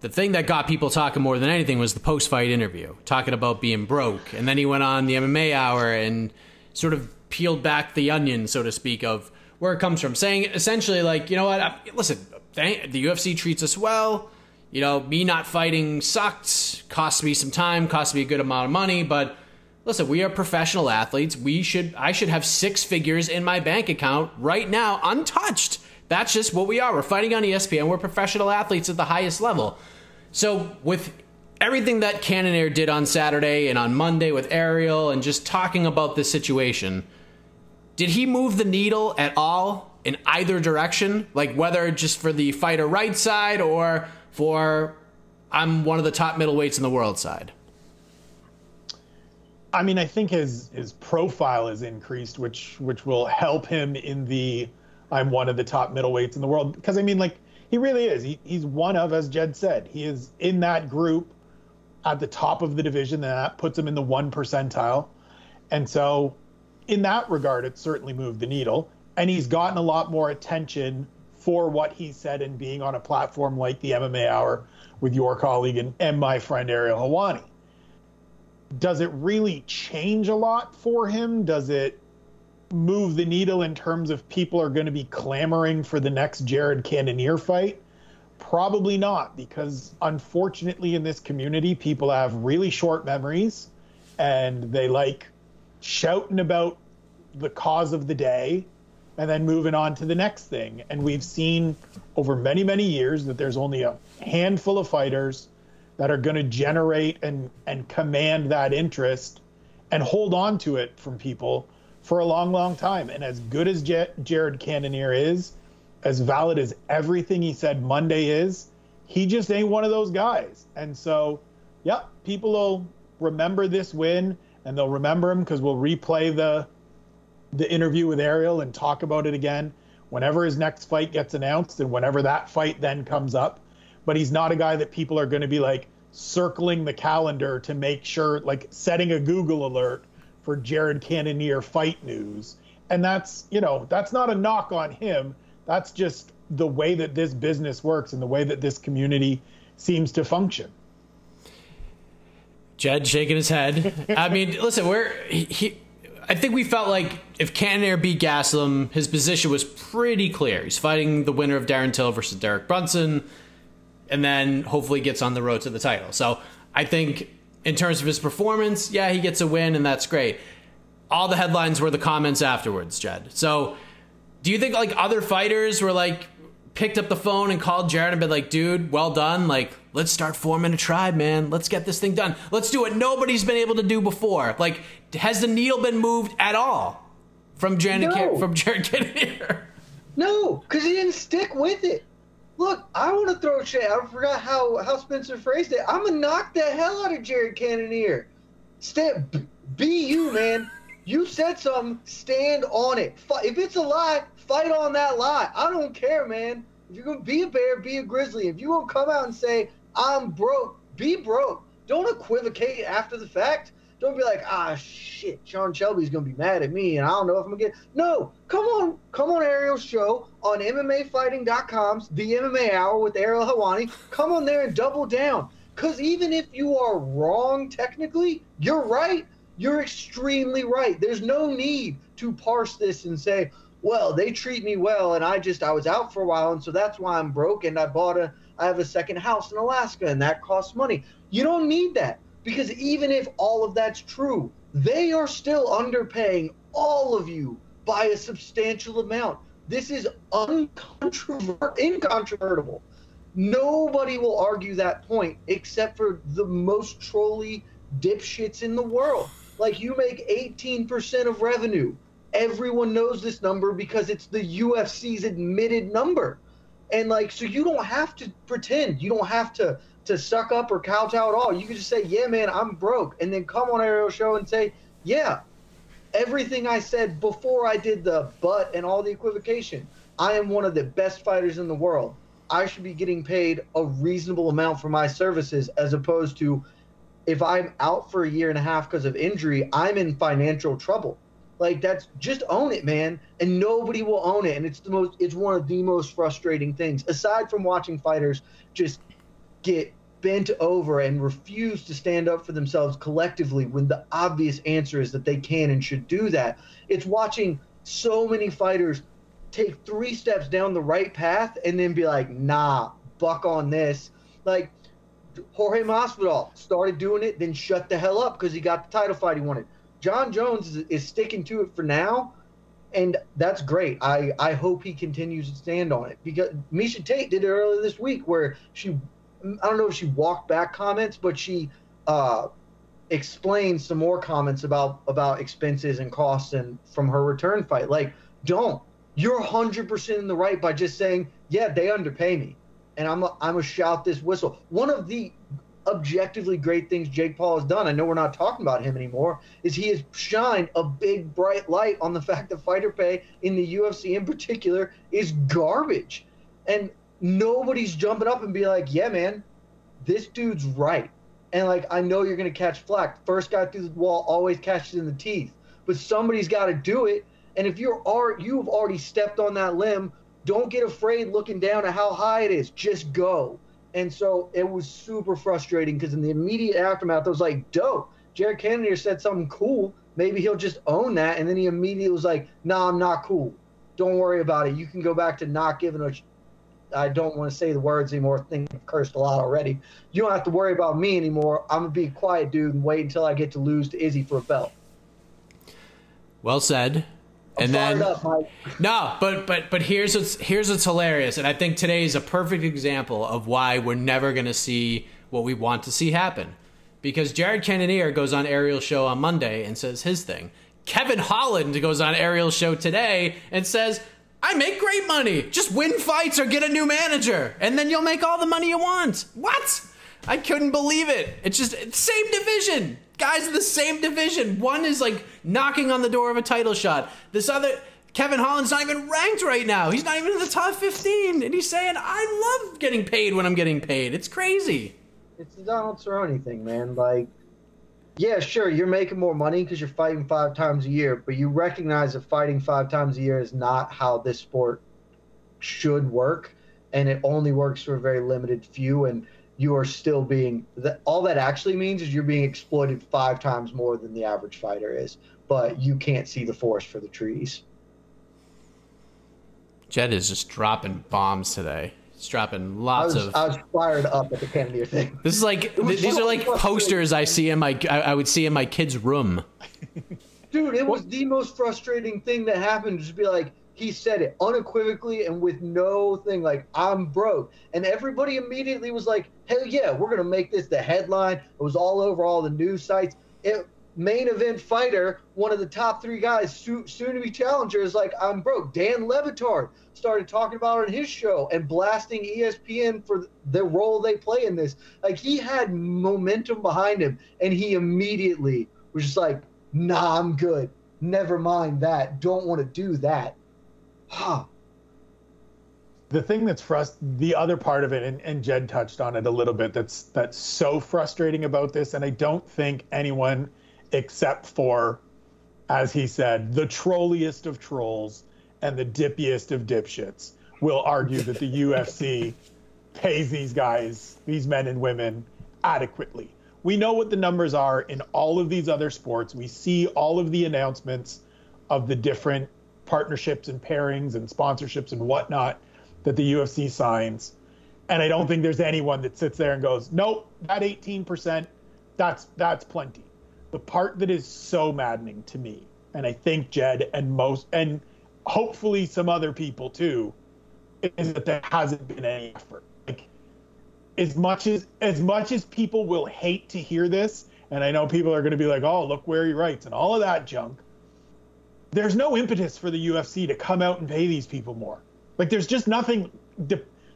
[SPEAKER 2] the thing that got people talking more than anything was the post fight interview, talking about being broke. And then he went on the MMA hour and sort of peeled back the onion, so to speak, of where it comes from, saying essentially, like, you know what, I, listen, the UFC treats us well. You know, me not fighting sucked, cost me some time, cost me a good amount of money, but listen, we are professional athletes. We should I should have six figures in my bank account right now untouched that's just what we are. We're fighting on ESPN. We're professional athletes at the highest level. So with everything that Cannonier did on Saturday and on Monday with Ariel and just talking about this situation, did he move the needle at all in either direction? Like whether just for the fighter right side or for I'm one of the top middleweights in the world side?
[SPEAKER 3] I mean, I think his his profile is increased, which which will help him in the I'm one of the top middleweights in the world. Because I mean, like he really is. He, he's one of, as Jed said, he is in that group at the top of the division. And that puts him in the one percentile. And so, in that regard, it certainly moved the needle. And he's gotten a lot more attention for what he said and being on a platform like the MMA Hour with your colleague and, and my friend Ariel Helwani. Does it really change a lot for him? Does it move the needle in terms of people are going to be clamoring for the next Jared Cannonier fight? Probably not, because unfortunately in this community, people have really short memories and they like shouting about the cause of the day and then moving on to the next thing. And we've seen over many, many years that there's only a handful of fighters that are going to generate and, and command that interest and hold on to it from people for a long, long time. And as good as J- Jared Cannonier is, as valid as everything he said Monday is, he just ain't one of those guys. And so, yeah, people will remember this win and they'll remember him because we'll replay the the interview with Ariel and talk about it again whenever his next fight gets announced and whenever that fight then comes up. But he's not a guy that people are going to be like circling the calendar to make sure, like setting a Google alert for Jared Cannonier fight news. And that's, you know, that's not a knock on him. That's just the way that this business works and the way that this community seems to function.
[SPEAKER 2] Jed shaking his head. I mean, listen, we're he, he, I think we felt like if Cannonier beat Gastelum, his position was pretty clear. He's fighting the winner of Darren Till versus Derek Brunson, and then hopefully gets on the road to the title. So I think in terms of his performance, yeah, he gets a win, and that's great. All the headlines were the comments afterwards, Jed. So do you think like other fighters were like picked up the phone and called Jared and been like, dude, well done. Like, let's start forming a tribe, man. Let's get this thing done. Let's do what nobody's been able to do before. Like, has the needle been moved at all from Jared
[SPEAKER 4] No.
[SPEAKER 2] from Jared Cannonier?
[SPEAKER 4] No, because he didn't stick with it. Look, I want to throw shit. I forgot how, how Spencer phrased it. I'm gonna knock the hell out of Jared Cannonier. B- be you, man. You said something. Stand on it. If it's a lie, fight on that lie. I don't care, man. If you're gonna be a bear, be a grizzly. If you gonna come out and say I'm broke, be broke. Don't equivocate after the fact. Don't be like, ah, shit, Sean Shelby's gonna be mad at me, and I don't know if I'm gonna get. No, come on, come on, Ariel's show on MMAfighting.com's The MMA Hour with Ariel Helwani. Come on there and double down, cause even if you are wrong technically, you're right. You're extremely right. There's no need to parse this and say, well, they treat me well, and I just I was out for a while, and so that's why I'm broke, and I bought a I have a second house in Alaska, and that costs money. You don't need that because even if all of that's true, they are still underpaying all of you by a substantial amount. This is incontrovertible. Nobody will argue that point except for the most trolly dipshits in the world. Like you make 18% of revenue. Everyone knows this number because it's the UFC's admitted number. And like so you don't have to pretend. You don't have to to suck up or kowtow at all. You can just say, "Yeah, man, I'm broke." And then come on Ariel show and say, "Yeah, everything I said before I did the but and all the equivocation. I am one of the best fighters in the world. I should be getting paid a reasonable amount for my services as opposed to if I'm out for a year and a half because of injury, I'm in financial trouble. Like that's just own it, man. And nobody will own it. And it's the most it's one of the most frustrating things. Aside from watching fighters just get bent over and refuse to stand up for themselves collectively when the obvious answer is that they can and should do that. It's watching so many fighters take three steps down the right path and then be like, nah, buck on this. Like Jorge Masvidal started doing it, then shut the hell up because he got the title fight he wanted. Jon Jones is, is sticking to it for now, and that's great. I, I hope he continues to stand on it because Miesha Tate did it earlier this week where she, I don't know if she walked back comments, but she uh, explained some more comments about about expenses and costs and from her return fight. Like, don't. You're 100% in the right by just saying, yeah, they underpay me and I'm a, I'm a shout this whistle. One of the objectively great things Jake Paul has done, I know we're not talking about him anymore, is he has shined a big bright light on the fact that fighter pay in the UFC in particular is garbage. And nobody's jumping up and be like, "Yeah, man, this dude's right." And like I know you're going to catch flack. First guy through the wall always catches in the teeth. But somebody's got to do it. And if you're are you've already stepped on that limb, don't get afraid looking down at how high it is. Just go. And so it was super frustrating because in the immediate aftermath, I was like, dope. Jared Cannonier said something cool. Maybe he'll just own that. And then he immediately was like, nah, I'm not cool. Don't worry about it. You can go back to not giving a. I don't want to say the words anymore. I think I've cursed a lot already. You don't have to worry about me anymore. I'm going to be a quiet dude and wait until I get to lose to Izzy for a belt.
[SPEAKER 2] Well said. And then
[SPEAKER 4] up,
[SPEAKER 2] No, but but but here's what's here's what's hilarious, and I think today is a perfect example of why we're never going to see what we want to see happen. Because Jared Cannonier goes on Ariel's show on Monday and says his thing. Kevin Holland goes on Ariel's show today and says, "I make great money. Just win fights or get a new manager, and then you'll make all the money you want." What? I couldn't believe it. It's just it's same division. Guys in the same division. One is like knocking on the door of a title shot. This other Kevin Holland's not even ranked right now. He's not even in the top 15 and he's saying I love getting paid when I'm getting paid. It's crazy.
[SPEAKER 4] It's the Donald Cerrone thing, man. Like yeah, sure, you're making more money because you're fighting five times a year, but you recognize that fighting five times a year is not how this sport should work, and it only works for a very limited few. And you are still being that all that actually means is you're being exploited five times more than the average fighter is, but you can't see the forest for the trees.
[SPEAKER 2] Jed is just dropping bombs today. He's dropping lots
[SPEAKER 4] I was,
[SPEAKER 2] of.
[SPEAKER 4] I was fired up at the Kennedy thing.
[SPEAKER 2] This is like
[SPEAKER 4] was
[SPEAKER 2] these
[SPEAKER 4] so
[SPEAKER 2] are like posters I see in my I, I would see in my kid's room.
[SPEAKER 4] Dude, it was the most frustrating thing that happened. Just be like, he said it unequivocally and with no thing like I'm broke, and everybody immediately was like, hell yeah, we're gonna make this the headline. It was all over all the news sites. It main event fighter, one of the top three guys, soon, to be challenger, is like, I'm broke. Dan Le Batard started talking about it on his show and blasting ESPN for the role they play in this. Like he had momentum behind him, and he immediately was just like, Nah, I'm good. Never mind that. Don't want to do that. Huh.
[SPEAKER 3] the thing that's frust the other part of it and, and jed touched on it a little bit that's that's so frustrating about this and i don't think anyone except for as he said the trolliest of trolls and the dippiest of dipshits will argue that the ufc pays these guys these men and women adequately we know what the numbers are in all of these other sports we see all of the announcements of the different partnerships and pairings and sponsorships and whatnot that the UFC signs. And I don't think there's anyone that sits there and goes, "Nope, that 18%, that's that's plenty." The part that is so maddening to me, and I think Jed and most and hopefully some other people too, is that there hasn't been any effort. Like as much as as much as people will hate to hear this, and I know people are going to be like, "Oh, look where he writes" and all of that junk there's no impetus for the UFC to come out and pay these people more. Like there's just nothing.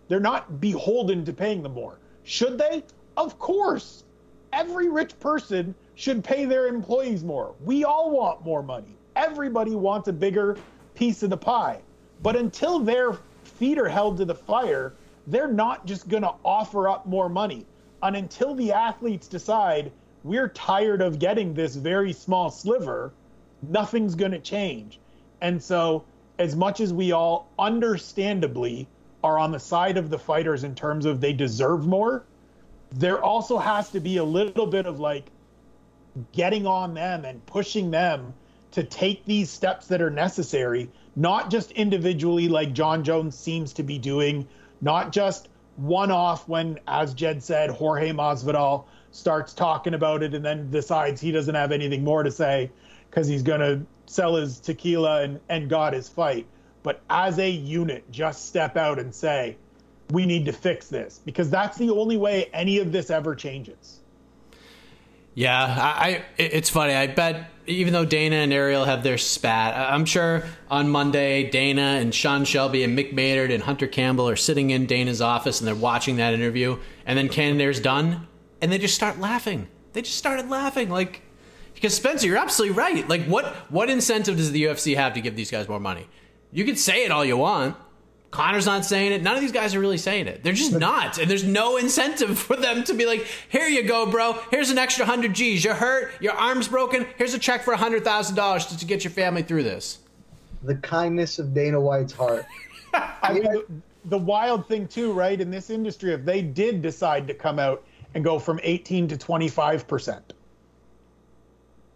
[SPEAKER 3] They're not beholden to paying them more. Should they? Of course. Every rich person should pay their employees more. We all want more money. Everybody wants a bigger piece of the pie. But until their feet are held to the fire, they're not just going to offer up more money. And until the athletes decide we're tired of getting this very small sliver, nothing's going to change. And so, as much as we all understandably are on the side of the fighters in terms of they deserve more, there also has to be a little bit of like getting on them and pushing them to take these steps that are necessary, not just individually, like Jon Jones seems to be doing, not just one off when, as Jed said, Jorge Masvidal starts talking about it and then decides he doesn't have anything more to say because he's going to sell his tequila and, and got his fight. But as a unit, just step out and say, we need to fix this because that's the only way any of this ever changes.
[SPEAKER 2] Yeah, I, I it's funny. I bet even though Dana and Ariel have their spat, I'm sure on Monday Dana and Sean Shelby and Mick Maynard and Hunter Campbell are sitting in Dana's office and they're watching that interview, and then Cannonier's done, and they just start laughing. They just started laughing like because Spencer, you're absolutely right. Like what what incentive does the UFC have to give these guys more money? You can say it all you want. Conor's not saying it. None of these guys are really saying it. They're just not. And there's no incentive for them to be like, here you go, bro. Here's an extra 100 G's. You're hurt. Your arm's broken. Here's a check for $100,000 to, to get your family through this.
[SPEAKER 4] The kindness of Dana White's heart.
[SPEAKER 3] I mean, the, the wild thing too, right? In this industry, if they did decide to come out and go from 18 to 25 percent,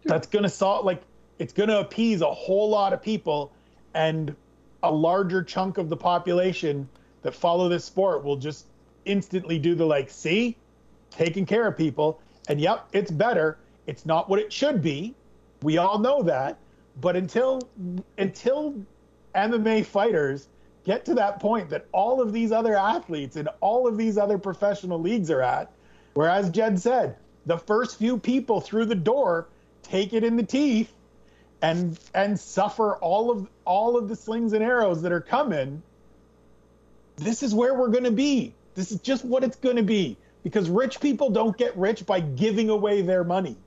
[SPEAKER 3] that's going to solve like it's going to appease a whole lot of people, and a larger chunk of the population that follow this sport will just instantly do the like, see, taking care of people, and yep, it's better. It's not what it should be. We all know that, but until until MMA fighters get to that point that all of these other athletes and all of these other professional leagues are at, whereas Jed said, the first few people through the door take it in the teeth and and suffer all of all of the slings and arrows that are coming. This is where we're going to be. This is just what it's going to be because rich people don't get rich by giving away their money.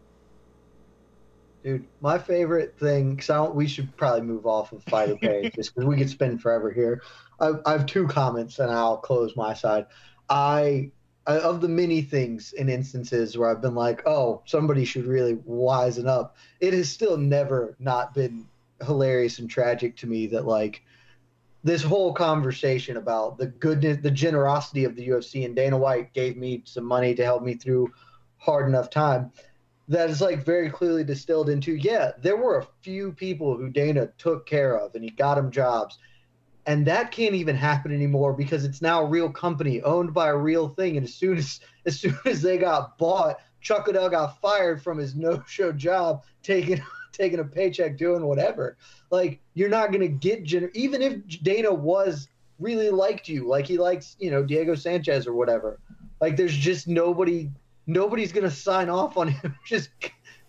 [SPEAKER 4] Dude, my favorite thing, because we should probably move off of fighter pay just because we could spend forever here. I, I, have two comments and I'll close my side. I, I, of the many things in instances where I've been like, oh, somebody should really wisen up, it has still never not been hilarious and tragic to me that, like, this whole conversation about the goodness, the generosity of the UFC, and Dana White gave me some money to help me through hard enough time that is like very clearly distilled into yeah there were a few people who dana took care of and he got them jobs and that can't even happen anymore because it's now a real company owned by a real thing and as soon as as soon as they got bought chuck Liddell got fired from his no-show job taking taking a paycheck doing whatever like you're not going to get gener- even if dana was really liked you like he likes you know diego sanchez or whatever like there's just nobody nobody's going to sign off on him. Just,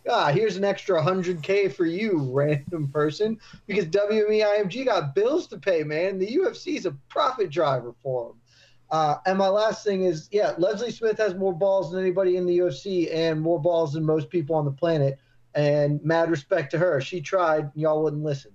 [SPEAKER 4] ah, here's an extra 100K for you, random person, because WMEIMG got bills to pay, man. The UFC is a profit driver for them. Uh, and my last thing is, yeah, Leslie Smith has more balls than anybody in the UFC and more balls than most people on the planet. And mad respect to her. She tried, y'all wouldn't listen.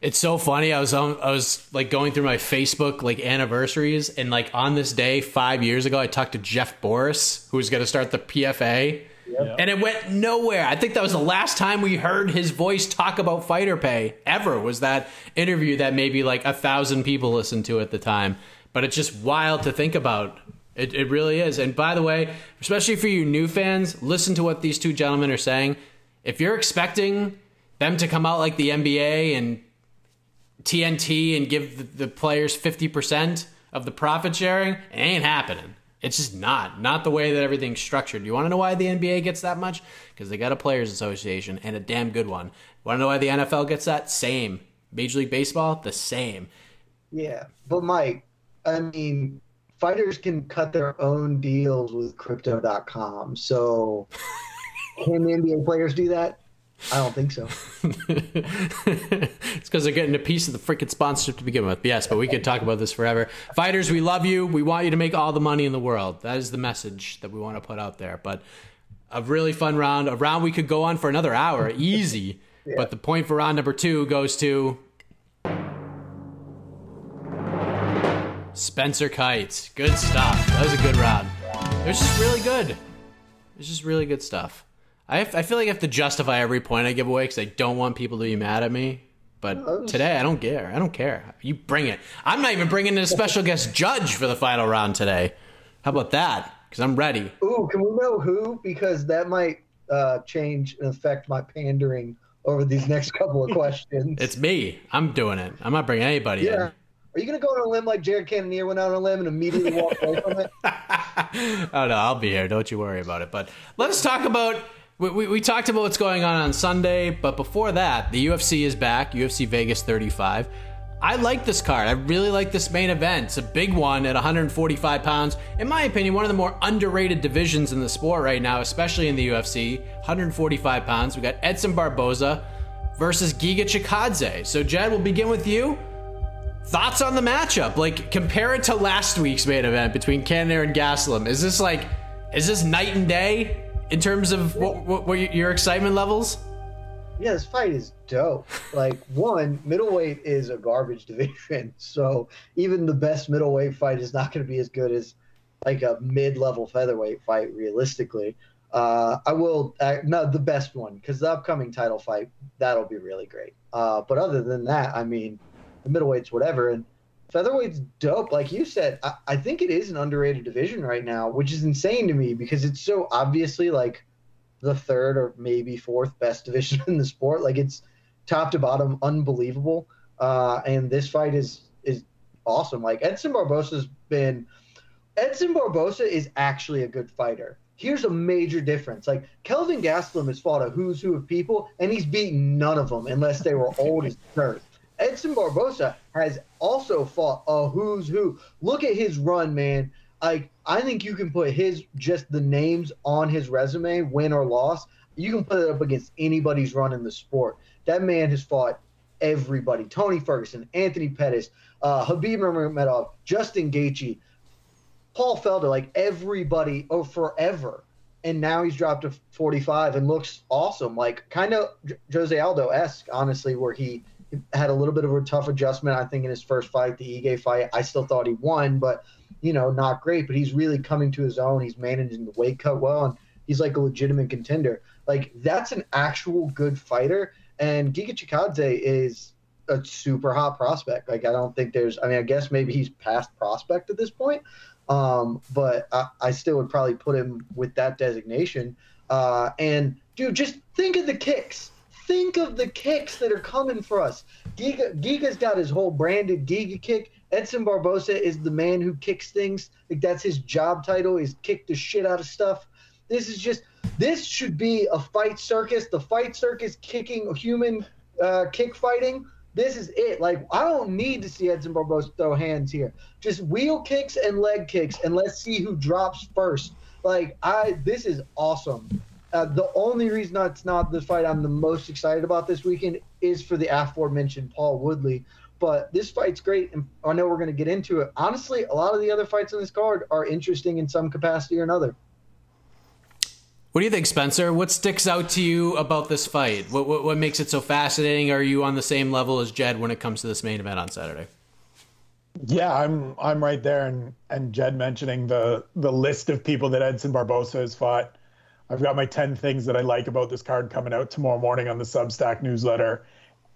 [SPEAKER 2] It's so funny. I was on, I was like going through my Facebook like anniversaries, and like on this day five years ago, I talked to Jeff Borris, who was going to start the PFA, yep. and it went nowhere. I think that was the last time we heard his voice talk about fighter pay ever. Was that interview that maybe like a thousand people listened to at the time? But it's just wild to think about. It, it really is. And by the way, especially for you new fans, listen to what these two gentlemen are saying. If you're expecting them to come out like the NBA and TNT and give the, players 50% of the profit sharing, it ain't happening. It's just not. Not the way that everything's structured. You want to know why the NBA gets that much? Because they got a players' association and a damn good one. Want to know why the NFL gets that? Same. Major League Baseball, the same.
[SPEAKER 4] Yeah, but Mike, I mean, fighters can cut their own deals with crypto.com. So can the NBA players do that? I don't think so.
[SPEAKER 2] it's because they're getting a piece of the freaking sponsorship to begin with. Yes, but we could talk about this forever. Fighters, we love you. We want you to make all the money in the world. That is the message that we want to put out there. But a really fun round, a round we could go on for another hour, easy. yeah. But the point for round number two goes to Spencer Kyte. Good stuff. That was a good round. It was just really good. It was just really good stuff. I, I feel like I have to justify every point I give away because I don't want people to be mad at me. But today, I don't care. I don't care. You bring it. I'm not even bringing in a special guest judge for the final round today. How about that? Because I'm ready.
[SPEAKER 4] Ooh, can we know who? Because that might uh, change and affect my pandering over these next couple of questions.
[SPEAKER 2] it's me. I'm doing it. I'm not bringing anybody yeah. in.
[SPEAKER 4] Are you going to go on a limb like Jared Cannonier went out on a limb and immediately walk away from it?
[SPEAKER 2] oh, no, I'll be here. Don't you worry about it. But let's talk about we, we, we, talked about what's going on on Sunday, but before that, the UFC is back, UFC Vegas 35. I like this card. I really like this main event. It's a big one at 145 pounds. In my opinion, one of the more underrated divisions in the sport right now, especially in the UFC. 145 pounds. We got Edson Barboza versus Giga Chikadze. So, Jed, we'll begin with you. Thoughts on the matchup? Like, compare it to last week's main event between Cannonier and Gastelum. Is this like, is this night and day? In terms of what, what, what your excitement levels?
[SPEAKER 4] Yeah, this fight is dope. Like one, middleweight is a garbage division, so even the best middleweight fight is not going to be as good as like a mid-level featherweight fight. Realistically, uh, I will uh, no the best one because the upcoming title fight that'll be really great. Uh, but other than that, I mean, the middleweight's whatever, and featherweight's dope. Like you said, I, I, think it is an underrated division right now, which is insane to me because it's so obviously like the third or maybe fourth best division in the sport. Like it's top to bottom, unbelievable. Uh, and this fight is is awesome. Like Edson Barboza's been Edson Barboza is actually a good fighter. Here's a major difference. Like Kelvin Gastelum has fought a who's who of people, and he's beaten none of them unless they were old as dirt. Edson Barboza has also fought a who's who. Look at his run, man. Like I think you can put his just the names on his resume, win or loss. You can put it up against anybody's run in the sport. That man has fought everybody: Tony Ferguson, Anthony Pettis, uh, Khabib Nurmagomedov, Justin Gaethje, Paul Felder, like everybody, oh, forever. And now he's dropped to 45 and looks awesome. Like kind of Jose Aldo esque, honestly, where he had a little bit of a tough adjustment, I think, in his first fight, the Ige fight. I still thought he won, but, you know, not great. But he's really coming to his own. He's managing the weight cut well, and he's like a legitimate contender. Like, that's an actual good fighter. And Giga Chikadze is a super hot prospect. Like, I don't think there's, I mean, I guess maybe he's past prospect at this point, um, but I, I, still would probably put him with that designation. Uh, and dude, just think of the kicks. Think of the kicks that are coming for us. Giga, Giga's got his whole branded Giga kick. Edson Barboza is the man who kicks things. Like that's his job title is kick the shit out of stuff. This is just this should be a fight circus. The fight circus kicking human uh, kick fighting this is it. Like I don't need to see Edson Barboza throw hands here. Just wheel kicks and leg kicks, and let's see who drops first. Like I, this is awesome. Uh, the only reason it's not the fight I'm the most excited about this weekend is for the aforementioned Paul Woodley. But this fight's great, and I know we're going to get into it. Honestly, a lot of the other fights on this card are interesting in some capacity or another.
[SPEAKER 2] What do you think, Spencer? What sticks out to you about this fight? What, what, what makes it so fascinating? Are you on the same level as Jed when it comes to this main event on Saturday?
[SPEAKER 3] Yeah, I'm I'm right there, and and Jed mentioning the the list of people that Edson Barboza has fought. I've got my ten things that I like about this card coming out tomorrow morning on the Substack newsletter,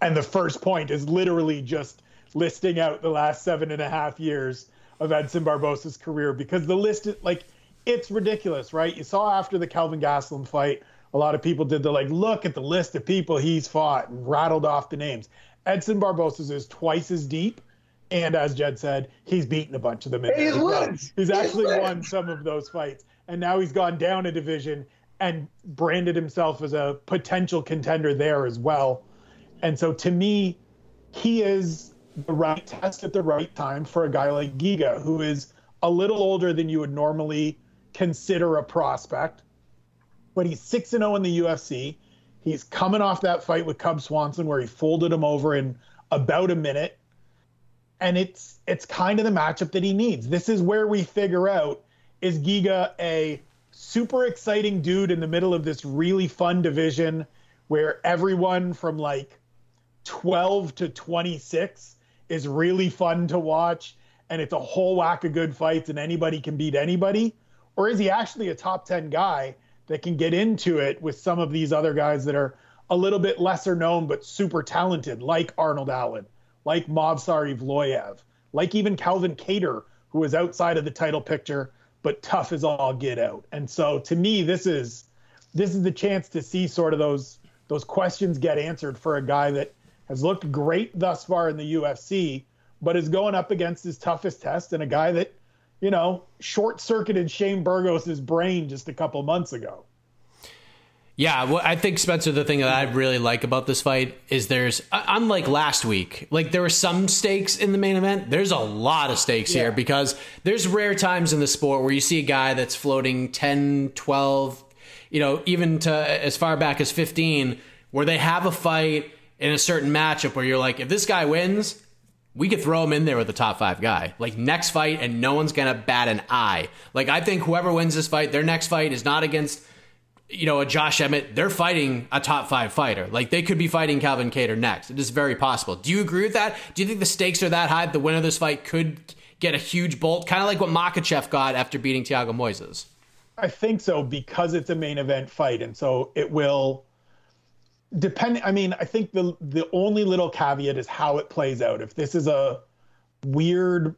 [SPEAKER 3] and the first point is literally just listing out the last seven and a half years of Edson Barboza's career because the list is like it's ridiculous, right? You saw after the Kelvin Gastelum fight, a lot of people did the like, look at the list of people he's fought and rattled off the names. Edson Barboza's is twice as deep. And as Jed said, he's beaten a bunch of them. In
[SPEAKER 4] he's, he's,
[SPEAKER 3] he's actually won some of those fights. And now he's gone down a division and branded himself as a potential contender there as well. And so to me, he is the right test at the right time for a guy like Giga, who is a little older than you would normally consider a prospect, but he's 6 0 in the UFC. He's coming off that fight with Cub Swanson where he folded him over in about a minute. And it's it's kind of the matchup that he needs. This is where we figure out is Giga a super exciting dude in the middle of this really fun division where everyone from like 12 to 26 is really fun to watch and it's a whole whack of good fights and anybody can beat anybody? Or is he actually a top 10 guy that can get into it with some of these other guys that are a little bit lesser known but super talented, like Arnold Allen, like Movsar Evloev, like even Calvin Kattar, who is outside of the title picture but tough as all get out. And so to me, this is this is the chance to see sort of those those questions get answered for a guy that has looked great thus far in the UFC, but is going up against his toughest test and a guy that you know, short circuited Shane Burgos' brain just a couple months ago.
[SPEAKER 2] Yeah, well, I think Spencer. The thing that I really like about this fight is there's, uh, unlike last week, like there were some stakes in the main event. There's a lot of stakes yeah. here because there's rare times in the sport where you see a guy that's floating 10, 12, you know, even to as far back as 15, where they have a fight in a certain matchup where you're like, if this guy wins, we could throw him in there with the top five guy. Like next fight, and no one's gonna bat an eye. Like I think whoever wins this fight, their next fight is not against you know a Josh Emmett. They're fighting a top five fighter. Like they could be fighting Calvin Kattar next. It is very possible. Do you agree with that? Do you think the stakes are that high? The winner of this fight could get a huge bolt, kind of like what Makhachev got after beating Thiago Moisés.
[SPEAKER 3] I think so because it's a main event fight, and so it will depending i mean i think the the only little caveat is how it plays out if this is a weird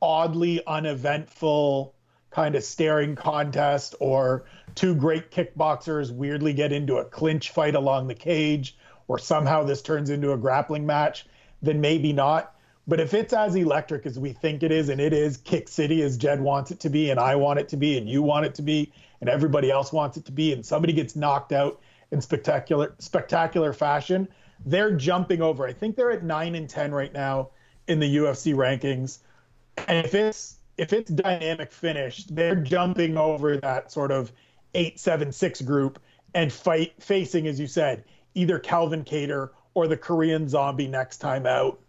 [SPEAKER 3] oddly uneventful kind of staring contest or two great kickboxers weirdly get into a clinch fight along the cage or somehow this turns into a grappling match then maybe not but if it's as electric as we think it is and it is kick city as jed wants it to be and i want it to be and you want it to be and everybody else wants it to be and somebody gets knocked out in spectacular spectacular fashion. They're jumping over. I think they're at nine and ten right now in the UFC rankings. And if it's if it's dynamic finish, they're jumping over that sort of eight seven six group and fight facing, as you said, either Calvin Kattar or the Korean Zombie next time out.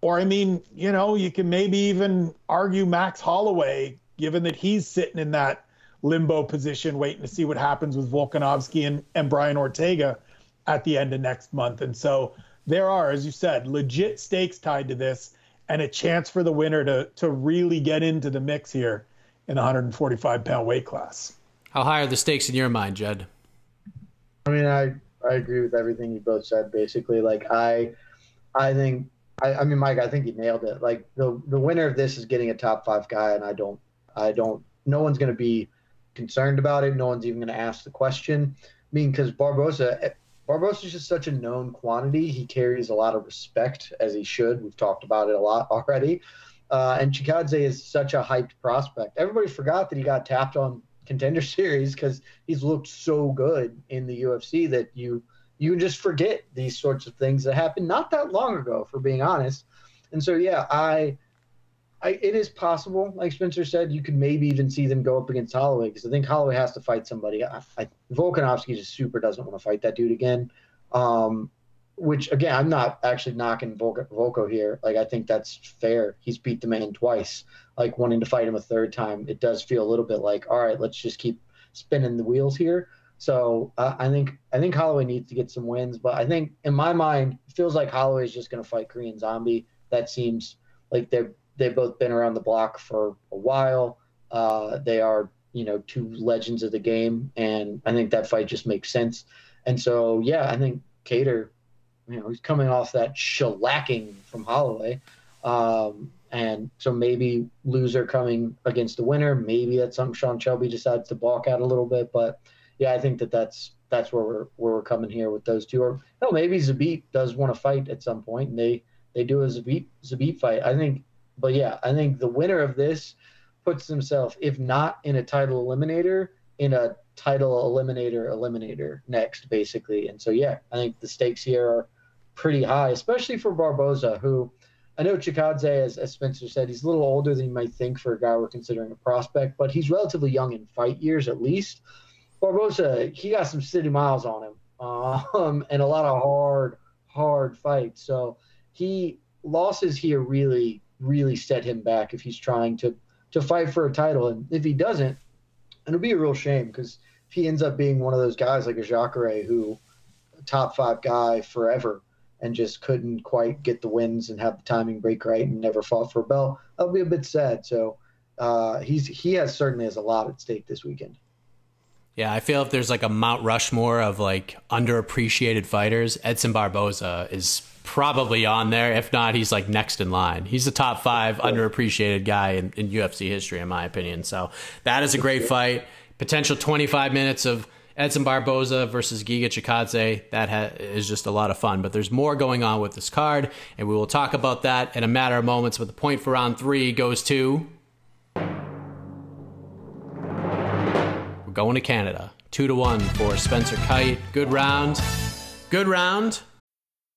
[SPEAKER 3] Or I mean, you know, you can maybe even argue Max Holloway given that he's sitting in that limbo position, waiting to see what happens with Volkanovski and, and Brian Ortega at the end of next month. And so there are, as you said, legit stakes tied to this and a chance for the winner to to really get into the mix here in the 145 pound weight class.
[SPEAKER 2] How high are the stakes in your mind, Jed?
[SPEAKER 4] I mean, I I agree with everything you both said. Basically, like I I think I, I mean, Mike, I think you nailed it. Like the the winner of this is getting a top five guy, and I don't I don't. No one's going to be concerned about it. No one's even going to ask the question. I mean, because Barboza Barboza is just such a known quantity. He carries a lot of respect, as he should. We've talked about it a lot already. Uh, and Chikadze is such a hyped prospect. Everybody forgot that he got tapped on contender series because he's looked so good in the UFC that you you just forget these sorts of things that happened not that long ago, for being honest. And so, yeah, I, I it is possible, like Spencer said, you could maybe even see them go up against Holloway because I think Holloway has to fight somebody. I, I, Volkanovski just super doesn't want to fight that dude again. Um, which again, I'm not actually knocking Volko, Volko here. Like I think that's fair. He's beat the man twice. Like wanting to fight him a third time, it does feel a little bit like, all right, let's just keep spinning the wheels here. So uh, I think I think Holloway needs to get some wins, but I think in my mind, it feels like Holloway is just going to fight Korean Zombie. That seems like they're they've both been around the block for a while. Uh, they are you know two legends of the game, and I think that fight just makes sense. And so yeah, I think Kattar, you know, he's coming off that shellacking from Holloway. Um, and so maybe loser coming against the winner. Maybe that's something Sean Shelby decides to balk out a little bit. But yeah, I think that that's that's where we're where we're coming here with those two. Or no, maybe Zabit does want to fight at some point, and they they do a Zabit Zabit fight. I think, but yeah, I think the winner of this puts himself, if not in a title eliminator, in a title eliminator eliminator next, basically. And so yeah, I think the stakes here are pretty high, especially for Barboza, who I know Chikadze, as, as Spencer said, he's a little older than you might think for a guy we're considering a prospect, but he's relatively young in fight years at least. Barboza, he got some city miles on him, um, and a lot of hard, hard fights. So he losses here really, really set him back if he's trying to to fight for a title. And if he doesn't, it'll be a real shame because if he ends up being one of those guys like a Jacare who top five guy forever and just couldn't quite get the wins and have the timing break right and never fought for a belt, that'll be a bit sad. So uh, he's he has certainly has a lot at stake this weekend.
[SPEAKER 2] Yeah, I feel if there's like a Mount Rushmore of like underappreciated fighters, Edson Barboza is probably on there. If not, he's like next in line. He's the top five underappreciated guy in, in UFC history, in my opinion. So that is a great fight. Potential 25 minutes of Edson Barboza versus Giga Chikadze. That ha- is just a lot of fun. But there's more going on with this card, and we will talk about that in a matter of moments. But the point for round three goes to going to Canada. Two to one for Spencer Kyte. Good round. Good round.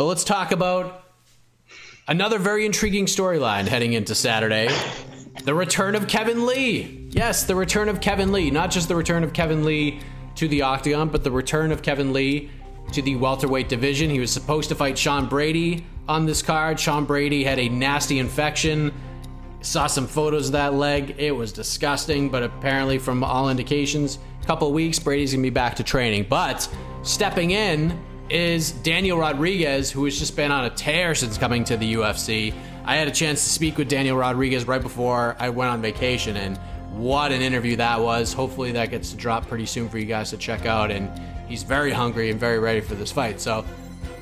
[SPEAKER 2] But let's talk about another very intriguing storyline heading into Saturday the return of Kevin Lee. Yes, the return of Kevin Lee. Not just the return of Kevin Lee to the octagon, but the return of Kevin Lee to the welterweight division. He was supposed to fight Sean Brady on this card. Sean Brady had a nasty infection. Saw some photos of that leg. It was disgusting, but apparently, from all indications, a couple weeks, Brady's gonna be back to training. But stepping in is Daniel Rodriguez, who has just been on a tear since coming to the UFC. I had a chance to speak with Daniel Rodriguez right before I went on vacation, and what an interview that was. Hopefully, that gets to drop pretty soon for you guys to check out. And he's very hungry and very ready for this fight. So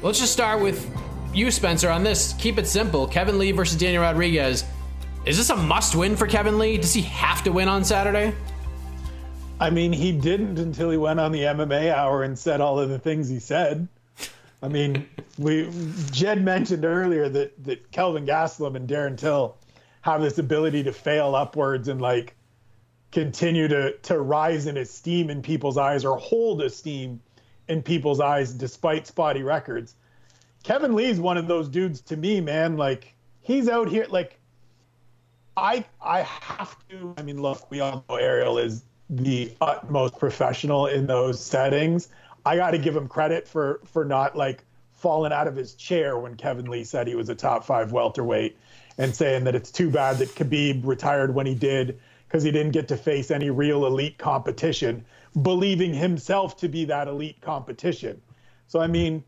[SPEAKER 2] let's just start with you, Spencer, on this. Keep it simple Kevin Lee versus Daniel Rodriguez. Is this a must win for Kevin Lee? Does he have to win on Saturday?
[SPEAKER 3] I mean, he didn't until he went on the MMA hour and said all of the things he said. I mean, we Jed mentioned earlier that that Kelvin Gastelum and Darren Till have this ability to fail upwards and like continue to to rise in esteem in people's eyes or hold esteem in people's eyes despite spotty records. Kevin Lee's one of those dudes to me, man. Like he's out here like I I have to I mean look, we all know Ariel is the utmost professional in those settings. I got to give him credit for for not like falling out of his chair when Kevin Lee said he was a top 5 welterweight and saying that it's too bad that Khabib retired when he did because he didn't get to face any real elite competition, believing himself to be that elite competition. So, I mean,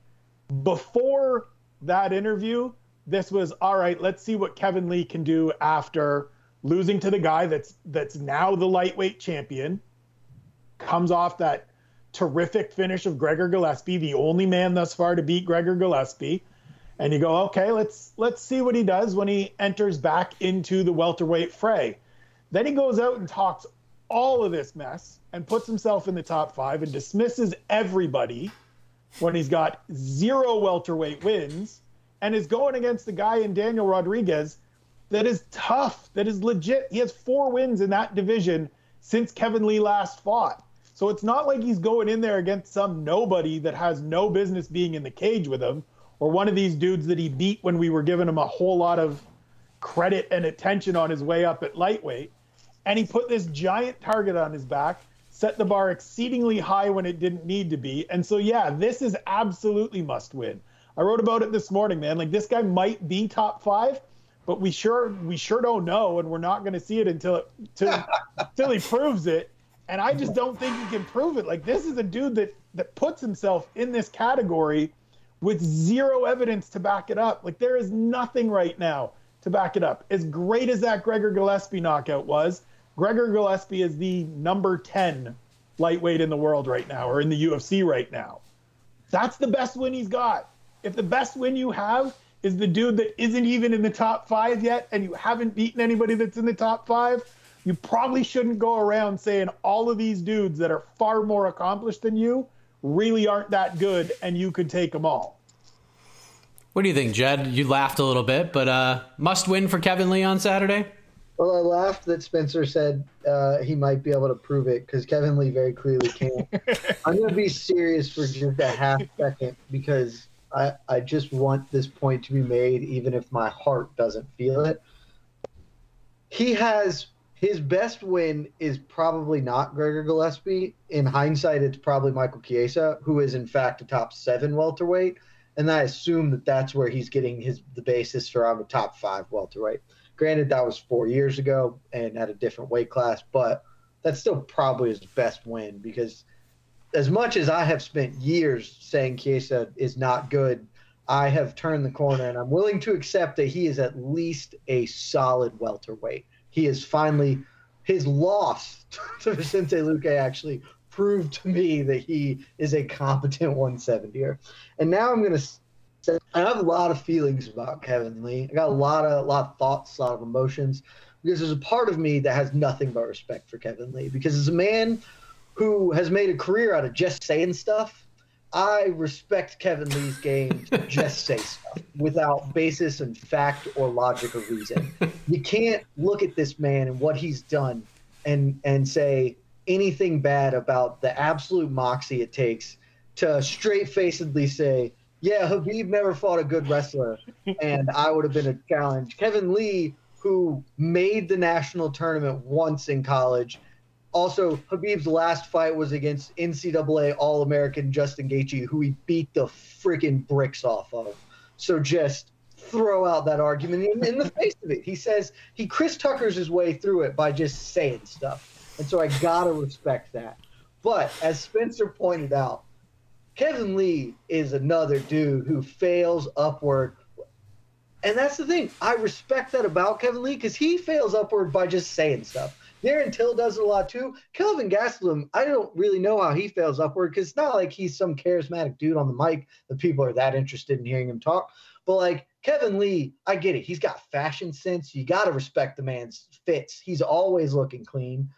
[SPEAKER 3] before that interview, this was all right, let's see what Kevin Lee can do after losing to the guy that's that's now the lightweight champion. Comes off that terrific finish of Gregor Gillespie, the only man thus far to beat Gregor Gillespie. And you go, okay, let's let's see what he does when he enters back into the welterweight fray. Then he goes out and talks all of this mess and puts himself in the top five and dismisses everybody when he's got zero welterweight wins and is going against the guy in Daniel Rodriguez that is tough, that is legit. He has four wins in that division since Kevin Lee last fought. So it's not like he's going in there against some nobody that has no business being in the cage with him or one of these dudes that he beat when we were giving him a whole lot of credit and attention on his way up at lightweight and he put this giant target on his back, set the bar exceedingly high when it didn't need to be. And so, yeah, this is absolutely must win. I wrote about it this morning, man. Like this guy might be top five, but we sure we sure don't know, and we're not going to see it until it till, until he proves it. And I just don't think he can prove it. Like this is a dude that that puts himself in this category with zero evidence to back it up. Like there is nothing right now to back it up. As great as that Gregor Gillespie knockout was, Gregor Gillespie is the number 10 lightweight in the world right now, or in the UFC right now. That's the best win he's got. If the best win you have is the dude that isn't even in the top five yet, and you haven't beaten anybody that's in the top five, you probably shouldn't go around saying all of these dudes that are far more accomplished than you really aren't that good, and you could take them all.
[SPEAKER 2] What do you think, Jed? You laughed a little bit, but uh, must win for Kevin Lee on Saturday?
[SPEAKER 4] Well, I laughed that Spencer said uh, he might be able to prove it because Kevin Lee very clearly can't. I'm going to be serious for just a half second because I, I just want this point to be made, even if my heart doesn't feel it. He has his best win is probably not Gregor Gillespie. In hindsight, it's probably Michael Chiesa, who is in fact a top seven welterweight, and I assume that that's where he's getting his the basis for I'm a top five welterweight. Granted, that was four years ago and at a different weight class, but that's still probably his best win because as much as I have spent years saying Chiesa is not good, I have turned the corner and I'm willing to accept that he is at least a solid welterweight. He is finally his loss to Vicente Luque actually proved to me that he is a competent 170er. And now I'm going to I have a lot of feelings about Kevin Lee. I got a lot of a lot of thoughts, a lot of emotions, because there's a part of me that has nothing but respect for Kevin Lee. Because as a man who has made a career out of just saying stuff, I respect Kevin Lee's game to just say stuff without basis and fact or logic or reason. You can't look at this man and what he's done and and say anything bad about the absolute moxie it takes to straight facedly say yeah, Khabib never fought a good wrestler, and I would have been a challenge. Kevin Lee, who made the national tournament once in college, also Khabib's last fight was against NCAA All American Justin Gaethje, who he beat the freaking bricks off of. So just throw out that argument in, in the face of it. He says he Chris Tucker's his way through it by just saying stuff, and so I gotta respect that. But as Spencer pointed out, Kevin Lee is another dude who fails upward. And that's the thing. I respect that about Kevin Lee because he fails upward by just saying stuff. Darren Till does it a lot too. Kelvin Gastelum, I don't really know how he fails upward because it's not like he's some charismatic dude on the mic that people are that interested in hearing him talk. But like Kevin Lee, I get it. He's got fashion sense. You got to respect the man's fits. He's always looking clean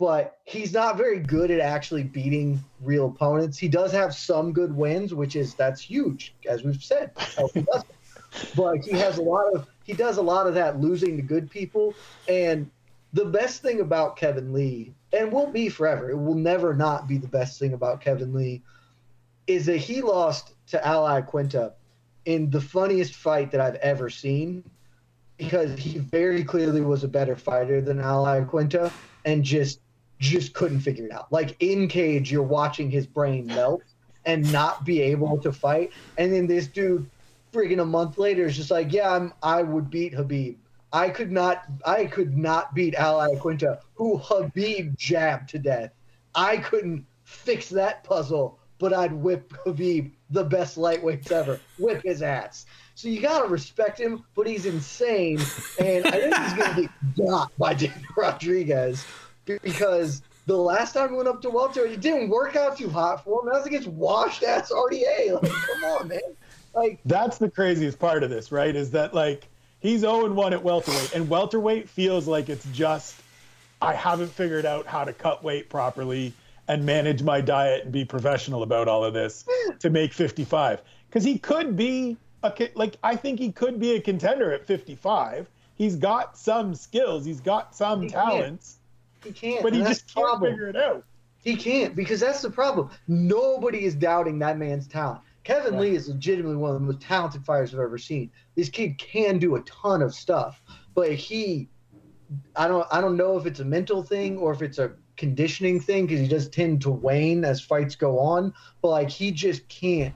[SPEAKER 4] but he's not very good at actually beating real opponents. He does have some good wins, which is that's huge, as we've said. but he has a lot of he does a lot of that losing to good people, and the best thing about Kevin Lee, and will be forever, it will never not be the best thing about Kevin Lee, is that he lost to Al Iaquinta in the funniest fight that I've ever seen because he very clearly was a better fighter than Al Iaquinta and just just couldn't figure it out. Like in cage, you're watching his brain melt and not be able to fight. And then this dude, friggin' a month later, is just like, yeah, I'm, I would beat Khabib. I could not, I could not beat Al Iaquinta, who Khabib jabbed to death. I couldn't fix that puzzle, but I'd whip Khabib, the best lightweights ever, whip his ass. So you gotta respect him, but he's insane, and I think he's gonna get got by Daniel Rodriguez because the last time he went up to welter, it didn't work out too hot for him. That was against washed ass RDA. Like, come on, man. Like
[SPEAKER 3] that's the craziest part of this, right? Is that like he's 0 1 at welterweight, and welterweight feels like it's just I haven't figured out how to cut weight properly and manage my diet and be professional about all of this to make 55. Because he could be a like I think he could be a contender at 55. He's got some skills. He's got some
[SPEAKER 4] He
[SPEAKER 3] talents.
[SPEAKER 4] he can't.
[SPEAKER 3] But he just can't
[SPEAKER 4] problem.
[SPEAKER 3] figure it out.
[SPEAKER 4] He can't because that's the problem. Nobody is doubting that man's talent. Kevin Lee is legitimately one of the most talented fighters I've ever seen. This kid can do a ton of stuff, but he, I don't, I don't know if it's a mental thing or if it's a conditioning thing because he does tend to wane as fights go on. But like he just can't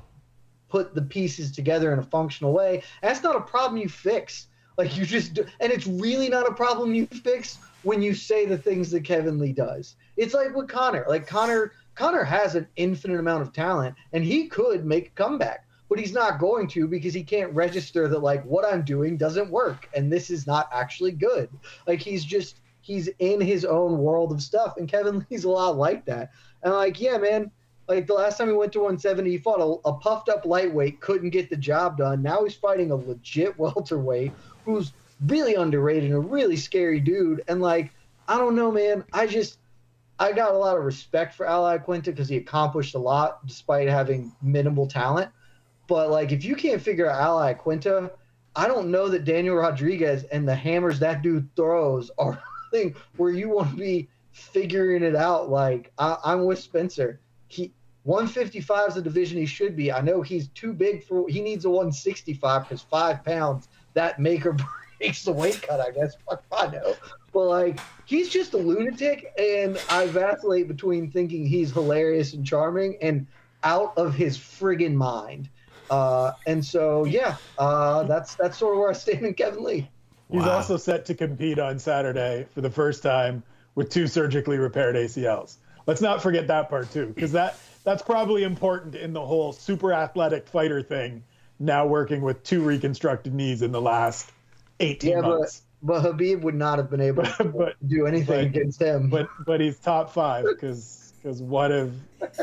[SPEAKER 4] put the pieces together in a functional way. That's not a problem you fix. Like you just do, and it's really not a problem you fix when you say the things that Kevin Lee does. It's like with Conor. Like Conor Conor has an infinite amount of talent and he could make a comeback, but he's not going to because he can't register that like what I'm doing doesn't work and this is not actually good. Like he's just he's in his own world of stuff and Kevin Lee's a lot like that. And like, yeah, man, like the last time he went to 170, he fought a, a puffed up lightweight, couldn't get the job done. Now he's fighting a legit welterweight who's really underrated and a really scary dude. And like, I don't know, man. I just I got a lot of respect for Al Iaquinta because he accomplished a lot despite having minimal talent. But like, if you can't figure out Al Iaquinta, I don't know that Daniel Rodriguez and the hammers that dude throws are thing where you want to be figuring it out. Like I, I'm with Spencer. He 155 is the division he should be. I know he's too big for. He needs a 165 because five pounds that make or breaks the weight cut. I guess. Fuck, I know. But like, he's just a lunatic, and I vacillate between thinking he's hilarious and charming and out of his friggin' mind. Uh, and so, yeah, uh, that's that's sort of where I stand in Kevin Lee.
[SPEAKER 3] He's
[SPEAKER 2] Wow.
[SPEAKER 3] also set to compete on Saturday for the first time with two surgically repaired ACLs. Let's not forget that part too, because that that's probably important in the whole super athletic fighter thing. Now working with two reconstructed knees in the last 18
[SPEAKER 4] Yeah, but
[SPEAKER 3] months,
[SPEAKER 4] but Khabib would not have been able to
[SPEAKER 3] but
[SPEAKER 4] do anything
[SPEAKER 3] but-
[SPEAKER 4] against him.
[SPEAKER 3] but but he's top five because because what if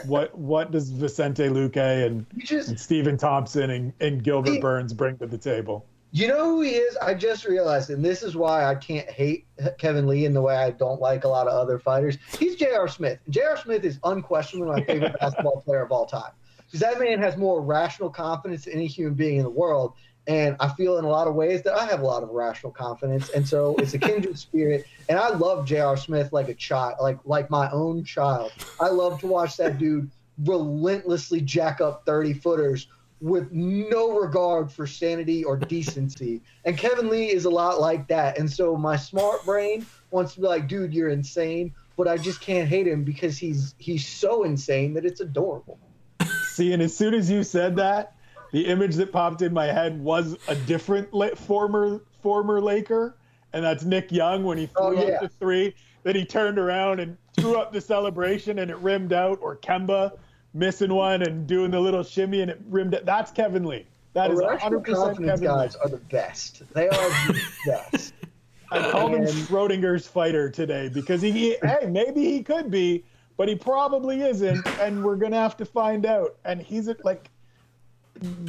[SPEAKER 3] what what does Vicente Luque and,
[SPEAKER 4] just
[SPEAKER 3] and Stephen Thompson and, and Gilbert
[SPEAKER 4] He-
[SPEAKER 3] Burns bring to the table?
[SPEAKER 4] You know who he is? I just realized, and this is why I can't hate Kevin Lee in the way I don't like a lot of other fighters. He's J.R. Smith. J.R. Smith is unquestionably my favorite basketball player of all time. Because that man has more rational confidence than any human being in the world. And I feel in a lot of ways that I have a lot of rational confidence. And so it's a kindred spirit. And I love J.R. Smith like a child, like like my own child. I love to watch that dude relentlessly jack up 30 footers with no regard for sanity or decency. And Kevin Lee is a lot like that. And so my smart brain wants to be like, dude, you're insane. But I just can't hate him because he's he's so insane that it's adorable.
[SPEAKER 3] See, and as soon as you said that, the image that popped in my head was a different la- former former Laker, and that's Nick Young when he oh, threw
[SPEAKER 4] Oh, yeah.
[SPEAKER 3] up the three. Then he turned around and threw up the celebration, and it rimmed out. Or Kemba missing one and doing the little shimmy, and it rimmed it. That's Kevin Lee. That is
[SPEAKER 4] Rational
[SPEAKER 3] 100 percent Kevin Lee.
[SPEAKER 4] guys are the best. They are the best.
[SPEAKER 3] I called him Schrodinger's fighter today because he, he- hey, maybe he could be, but he probably isn't, and we're gonna have to find out. And he's like,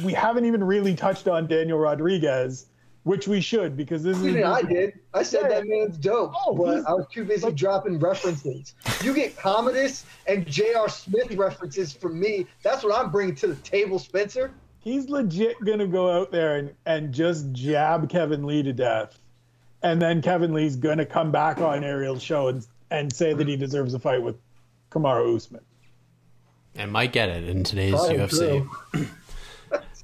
[SPEAKER 3] we haven't even really touched on Daniel Rodriguez, which we should because this is.
[SPEAKER 4] You know, I did. I said that man's dope,
[SPEAKER 3] Oh,
[SPEAKER 4] but I was too busy dropping references. You get Commodus and J.R. Smith references from me. That's what I'm bringing to the table, Spencer.
[SPEAKER 3] He's legit gonna go out there and, and just jab Kevin Lee to death, and then Kevin Lee's going to come back on Ariel's show and and say that he deserves a fight with Kamaru Usman.
[SPEAKER 2] And might get it in today's UFC.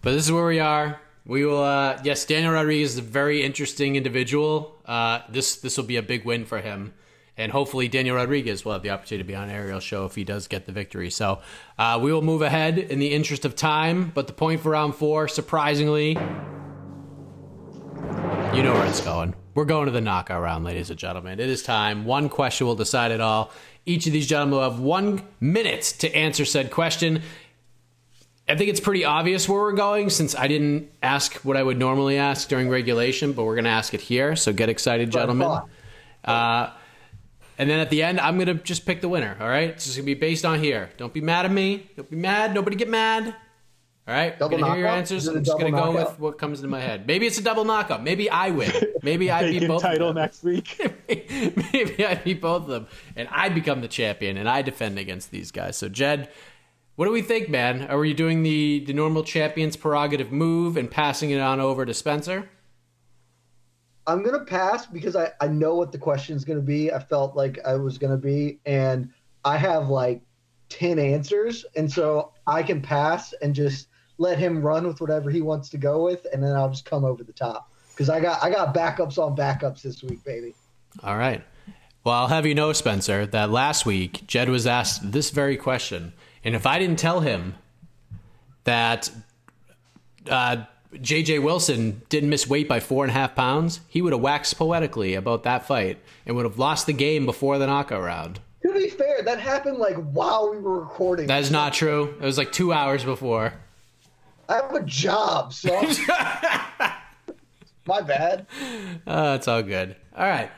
[SPEAKER 2] but this is where we are. We will. Uh, yes, Daniel Rodriguez is a very interesting individual. Uh, this this will be a big win for him, and hopefully Daniel Rodriguez will have the opportunity to be on Ariel's show if he does get the victory. So uh, we will move ahead in the interest of time. But the point for round four, surprisingly, you know where it's going. We're going to the knockout round, ladies and gentlemen. It is time. One question will decide it all. Each of these gentlemen will have one minute to answer said question. I think it's pretty obvious where we're going since I didn't ask what I would normally ask during regulation, but we're going to ask it here. So get excited, gentlemen. Uh, and then at the end, I'm going to just pick the winner. All right. It's just going to be based on here. Don't be mad at me. Don't be mad. Nobody get mad. All right,
[SPEAKER 4] double I'm
[SPEAKER 2] gonna hear your answers. I'm just gonna go with what comes into my head. Maybe it's a double knockout. Maybe I win. Maybe I beat both.
[SPEAKER 3] Title next week.
[SPEAKER 2] Maybe I beat both of them, and I become the champion, and I defend against these guys. So Jed, what do we think, man? Are we doing the the normal champion's prerogative move and passing it on over to Spencer?
[SPEAKER 4] I'm gonna pass because I I know what the question is gonna be. I felt like I was gonna be, and I have like ten answers, and so I can pass and just let him run with whatever he wants to go with, and then I'll just come over the top because I got I got backups on backups this week, baby.
[SPEAKER 2] All right. Well, I'll have you know, Spencer, that last week Jed was asked this very question, and if I didn't tell him that uh, J.J. Wilson didn't miss weight by four and a half pounds, he would have waxed poetically about that fight and would have lost the game before the knockout round.
[SPEAKER 4] To be fair, that happened like while we were recording.
[SPEAKER 2] That is not true. It was like two hours before.
[SPEAKER 4] I have a job, so my bad.
[SPEAKER 2] Uh, it's all good. All right.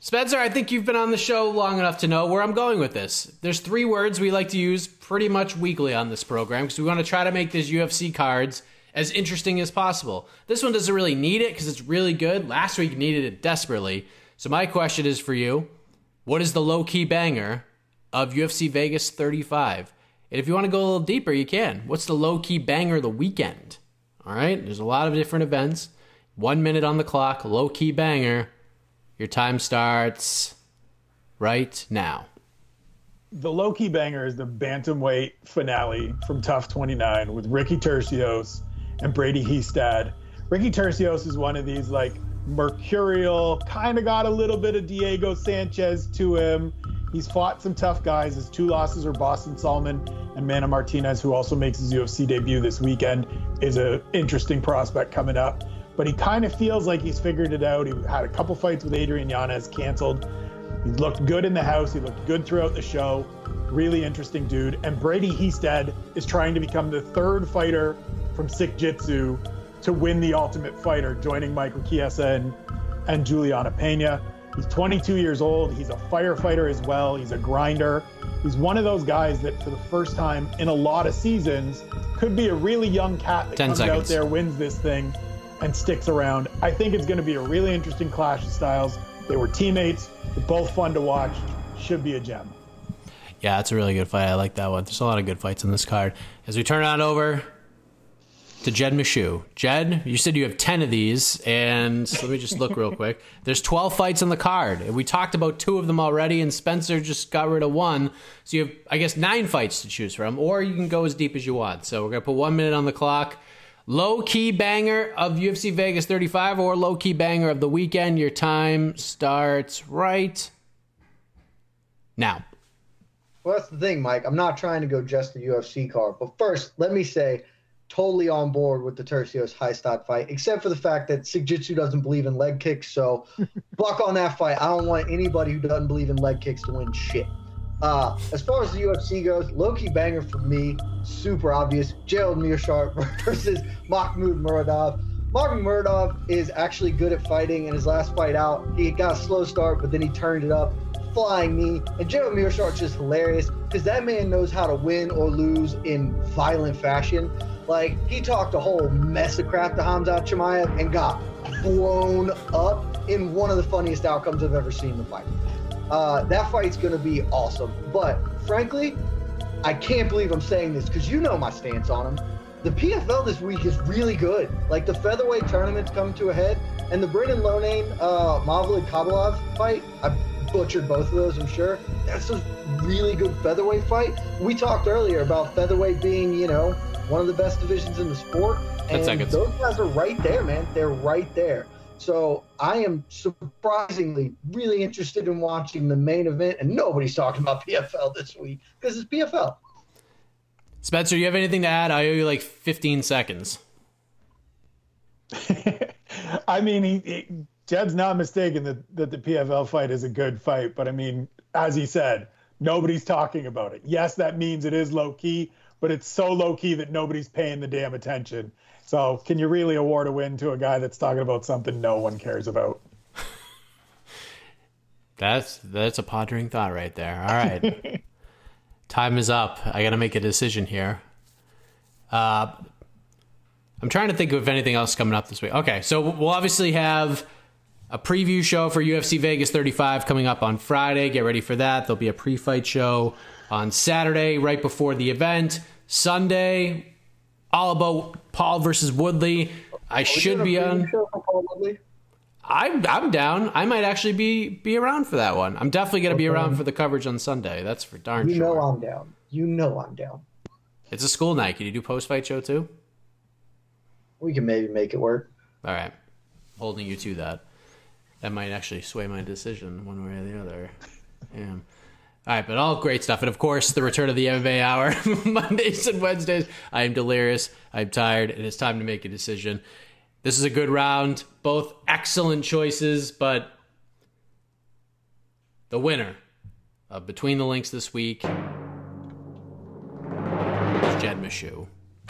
[SPEAKER 2] Spencer, I think you've been on the show long enough to know where I'm going with this. There's three words we like to use pretty much weekly on this program because we want to try to make these UFC cards as interesting as possible. This one doesn't really need it because it's really good. Last week needed it desperately. So my question is for you: What is the low key banger of UFC Vegas 35? And if you want to go a little deeper, you can. What's the low key banger of the weekend? All right, there's a lot of different events. One minute on the clock, low key banger. Your time starts right now.
[SPEAKER 3] The low key banger is the bantamweight finale from TUF 29 with Ricky Turcios and Brady Hiestand. Ricky Turcios is one of these like mercurial, kind of got a little bit of Diego Sanchez to him. He's fought some tough guys. His two losses are Boston Salmon and Mana Martinez, who also makes his UFC debut this weekend, is an interesting prospect coming up. But he kind of feels like he's figured it out. He had a couple fights with Adrian Yanez canceled. He looked good in the house. He looked good throughout the show. Really interesting dude. And Brady Hiestand is trying to become the third fighter from Sikjitsu to win the Ultimate Fighter, joining Michael Chiesa and, and Juliana Pena. He's 22 years old. He's a firefighter as well. He's a grinder. He's one of those guys that, for the first time in a lot of seasons, could be a really young cat that comes
[SPEAKER 2] seconds.
[SPEAKER 3] out there, wins this thing, and sticks around. I think it's going to be a really interesting clash of styles. They were teammates. They're both fun to watch. Should be a gem.
[SPEAKER 2] Yeah, it's a really good fight. I like that one. There's a lot of good fights in this card. As we turn on over to Jed Meshew. Jed, you said you have 10 of these, and let me just look real quick. There's 12 fights on the card. We talked about two of them already, and Spencer just got rid of one. So you have, I guess, nine fights to choose from, or you can go as deep as you want. So we're going to put one minute on the clock. Low key banger of UFC Vegas 35 or low key banger of the weekend. Your time starts right now.
[SPEAKER 4] Well, that's the thing, Mike. I'm not trying to go just the UFC card, but first, let me say, totally on board with the Turcios Hiestand fight, except for the fact that Sikjitsu doesn't believe in leg kicks. So, buck on that fight. I don't want anybody who doesn't believe in leg kicks to win shit. Uh, as far as the UFC goes, low-key banger for me, super obvious. Gerald Meerschaert versus Makhmud Muradov. Makhmud Muradov is actually good at fighting. In his last fight out, he got a slow start, but then he turned it up, flying knee. And Gerald Meerschaert's just hilarious because that man knows how to win or lose in violent fashion. Like he talked a whole mess of crap to Khamzat Chimaev and got blown up in one of the funniest outcomes I've ever seen in the fight. Uh, that fight's going to be awesome. But frankly, I can't believe I'm saying this because you know my stance on him. The PFL this week is really good. Like the featherweight tournament's come to a head. And the Brendan Lonane, uh, Mavlid Kabalov fight, I butchered both of those, I'm sure. That's a really good featherweight fight. We talked earlier about featherweight being, you know, one of the best divisions in the sport. And those guys are right there, man. They're right there. So I am surprisingly really interested in watching the main event, and nobody's talking about PFL this week because it's PFL.
[SPEAKER 2] Spencer, you have anything to add? I owe you like 15 seconds.
[SPEAKER 3] I mean, he, he, Jed's not mistaken that, that the PFL fight is a good fight, but I mean, as he said, nobody's talking about it. Yes, that means it is low key, but it's so low key that nobody's paying the damn attention. So, can you really award a win to a guy that's talking about something no one cares about?
[SPEAKER 2] That's that's a pondering thought right there. All right. Time is up. I got to make a decision here. Uh, I'm trying to think of anything else coming up this week. Okay, so we'll obviously have a preview show for UFC Vegas 35 coming up on Friday. Get ready for that. There'll be a pre-fight show on Saturday right before the event. Sunday, all about Paul versus Woodley. I should be on. I'm I'm down. I might actually be be around for that one. I'm definitely going to be around for the coverage on Sunday. That's for darn
[SPEAKER 4] You
[SPEAKER 2] sure.
[SPEAKER 4] You know I'm down. You know I'm down.
[SPEAKER 2] It's a school night. Can you do post fight show too?
[SPEAKER 4] We can maybe make it work.
[SPEAKER 2] All right, holding you to that. That might actually sway my decision one way or the other. Yeah. All right, but all great stuff, and of course the return of the MMA hour Mondays and Wednesdays. I am delirious. I'm tired, and it's time to make a decision. This is a good round. Both excellent choices, but the winner of Between the Links this week is Jed Meshew.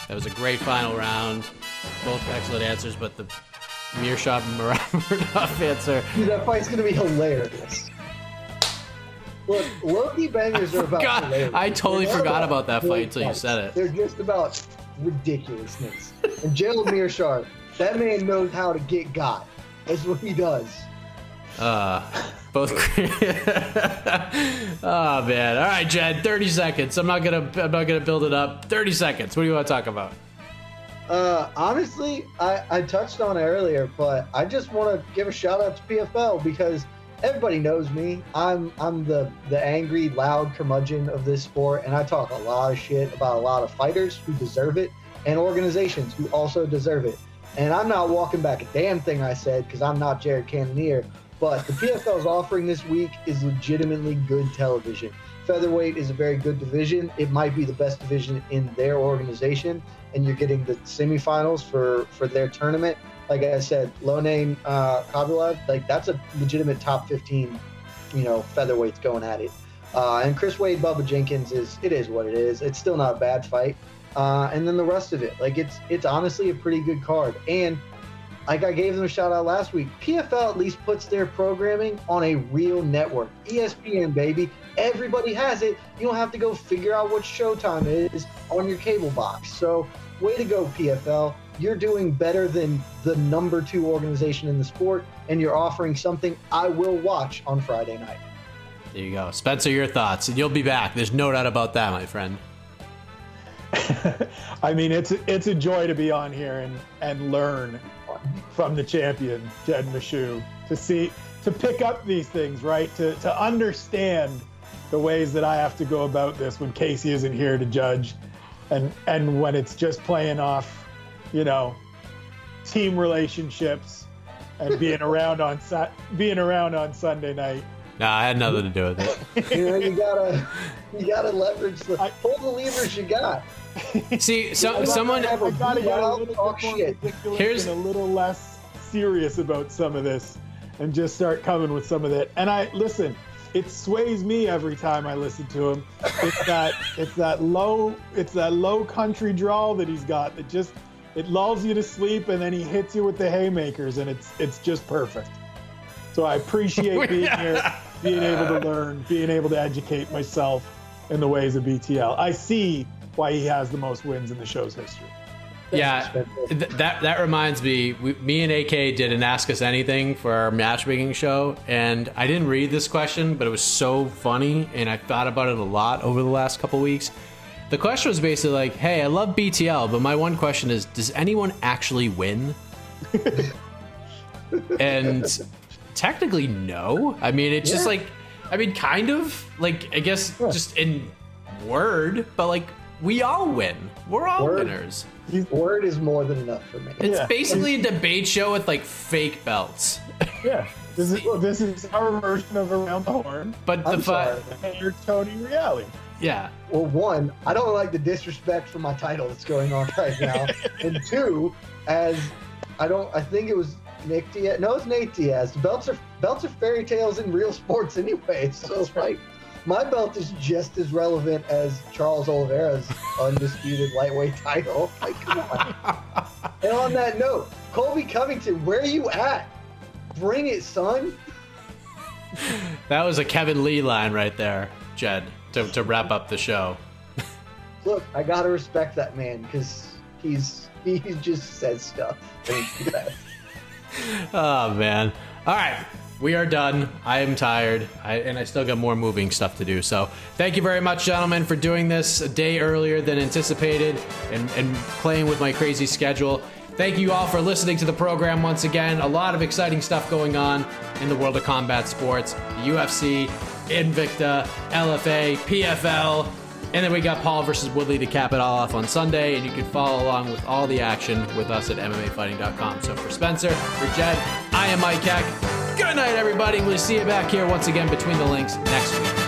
[SPEAKER 2] That was a great final round. Both excellent answers, but the Meerschaert Murad answer.
[SPEAKER 4] Dude, that fight's gonna be hilarious. Look, low-key bangers are about hilarious.
[SPEAKER 2] I totally
[SPEAKER 4] They're
[SPEAKER 2] forgot about that fight until you said it.
[SPEAKER 4] They're just about ridiculousness. and Gerald Meerschaert, that man knows how to get got. That's what he does.
[SPEAKER 2] Uh, both. oh man! All right, Jed. Thirty seconds. I'm not gonna. I'm not gonna build it up. Thirty seconds. What do you want to talk about?
[SPEAKER 4] Uh, honestly, I, I touched on it earlier, but I just want to give a shout out to PFL because everybody knows me. I'm I'm the the angry, loud curmudgeon of this sport, and I talk a lot of shit about a lot of fighters who deserve it and organizations who also deserve it. And I'm not walking back a damn thing I said because I'm not Jared Cannonier. But the PFL's offering this week is legitimately good television. Featherweight is a very good division. It might be the best division in their organization, and you're getting the semifinals for for their tournament. Like I said, Lonane uh, Kabilev, like that's a legitimate top 15, you know, featherweights going at it. Uh, and Chris Wade, Bubba Jenkins is it is what it is. It's still not a bad fight. Uh, and then the rest of it, like it's it's honestly a pretty good card. And like I gave them a shout out last week, PFL at least puts their programming on a real network. ESPN, baby. Everybody has it. You don't have to go figure out what Showtime is on your cable box. So, way to go, PFL. You're doing better than the number two organization in the sport, and you're offering something I will watch on Friday night.
[SPEAKER 2] There you go, Spencer. Your thoughts, and you'll be back. There's no doubt about that, my friend.
[SPEAKER 3] I mean, it's it's a joy to be on here and and learn from the champion Jed Meshew to see to pick up these things, right? To to understand the ways that I have to go about this when Casey isn't here to judge, and and when it's just playing off, you know, team relationships and being around on being around on Sunday night.
[SPEAKER 2] No, I had nothing to do with it.
[SPEAKER 4] You know, you gotta you gotta leverage the pull the levers you got.
[SPEAKER 2] See, so,
[SPEAKER 4] I
[SPEAKER 2] someone.
[SPEAKER 4] have a
[SPEAKER 3] I gotta get a
[SPEAKER 4] wild
[SPEAKER 3] little
[SPEAKER 4] talk
[SPEAKER 3] bit more
[SPEAKER 4] shit.
[SPEAKER 2] Here's-
[SPEAKER 3] and a little less serious about some of this, and just start coming with some of that. And I listen, it sways me every time I listen to him. It's that it's that low it's that low country drawl that he's got that just it lulls you to sleep, and then he hits you with the haymakers, and it's it's just perfect. So I appreciate being here, being able to learn, being able to educate myself in the ways of BTL. I see why he has the most wins in the show's history.
[SPEAKER 2] Yeah, th- that that reminds me. We, me and AK did an Ask Us Anything for our matchmaking show, and I didn't read this question, but it was so funny, and I thought about it a lot over the last couple weeks. The question was basically like, "Hey, I love BTL, but my one question is, does anyone actually win?" and technically, no. I mean, it's just like, I mean, kind of like I guess just in word, but like we all win. We're all
[SPEAKER 4] Word.
[SPEAKER 2] winners.
[SPEAKER 4] Word is more than enough for me.
[SPEAKER 2] It's
[SPEAKER 3] Yeah.
[SPEAKER 2] basically a debate show with like fake belts.
[SPEAKER 3] Yeah. This is this is our version of around the horn.
[SPEAKER 2] But the
[SPEAKER 4] I'm
[SPEAKER 2] fi-
[SPEAKER 4] sorry.
[SPEAKER 3] You're Tony Reali.
[SPEAKER 2] Yeah,
[SPEAKER 4] Well, one, I don't like the disrespect for my title that's going on right now, and two, as I don't, I think it was Nick Diaz. No, it's Nate Diaz. Belts are belts are fairy tales in real sports anyway. So it's like my belt is just as relevant as Charles Oliveira's undisputed lightweight title. Like, come on. and on that note, Colby Covington, where are you at? Bring it, son.
[SPEAKER 2] that was a Kevin Lee line right there, Jed, to, to wrap up the show.
[SPEAKER 4] Look, I gotta respect that man because he's he just says stuff. And it's the.
[SPEAKER 2] Oh man. All right. We are done. I am tired, I, and I still got more moving stuff to do. So, thank you very much, gentlemen, for doing this a day earlier than anticipated and, and playing with my crazy schedule. Thank you all for listening to the program once again. A lot of exciting stuff going on in the world of combat sports the UFC, Invicta, LFA, PFL, and then we got Paul versus Woodley to cap it all off on Sunday, and you can follow along with all the action with us at MMAfighting.com. So for Spencer, for Jed, I am Mike Heck. Good night, everybody. We'll see you back here once again between the links next week.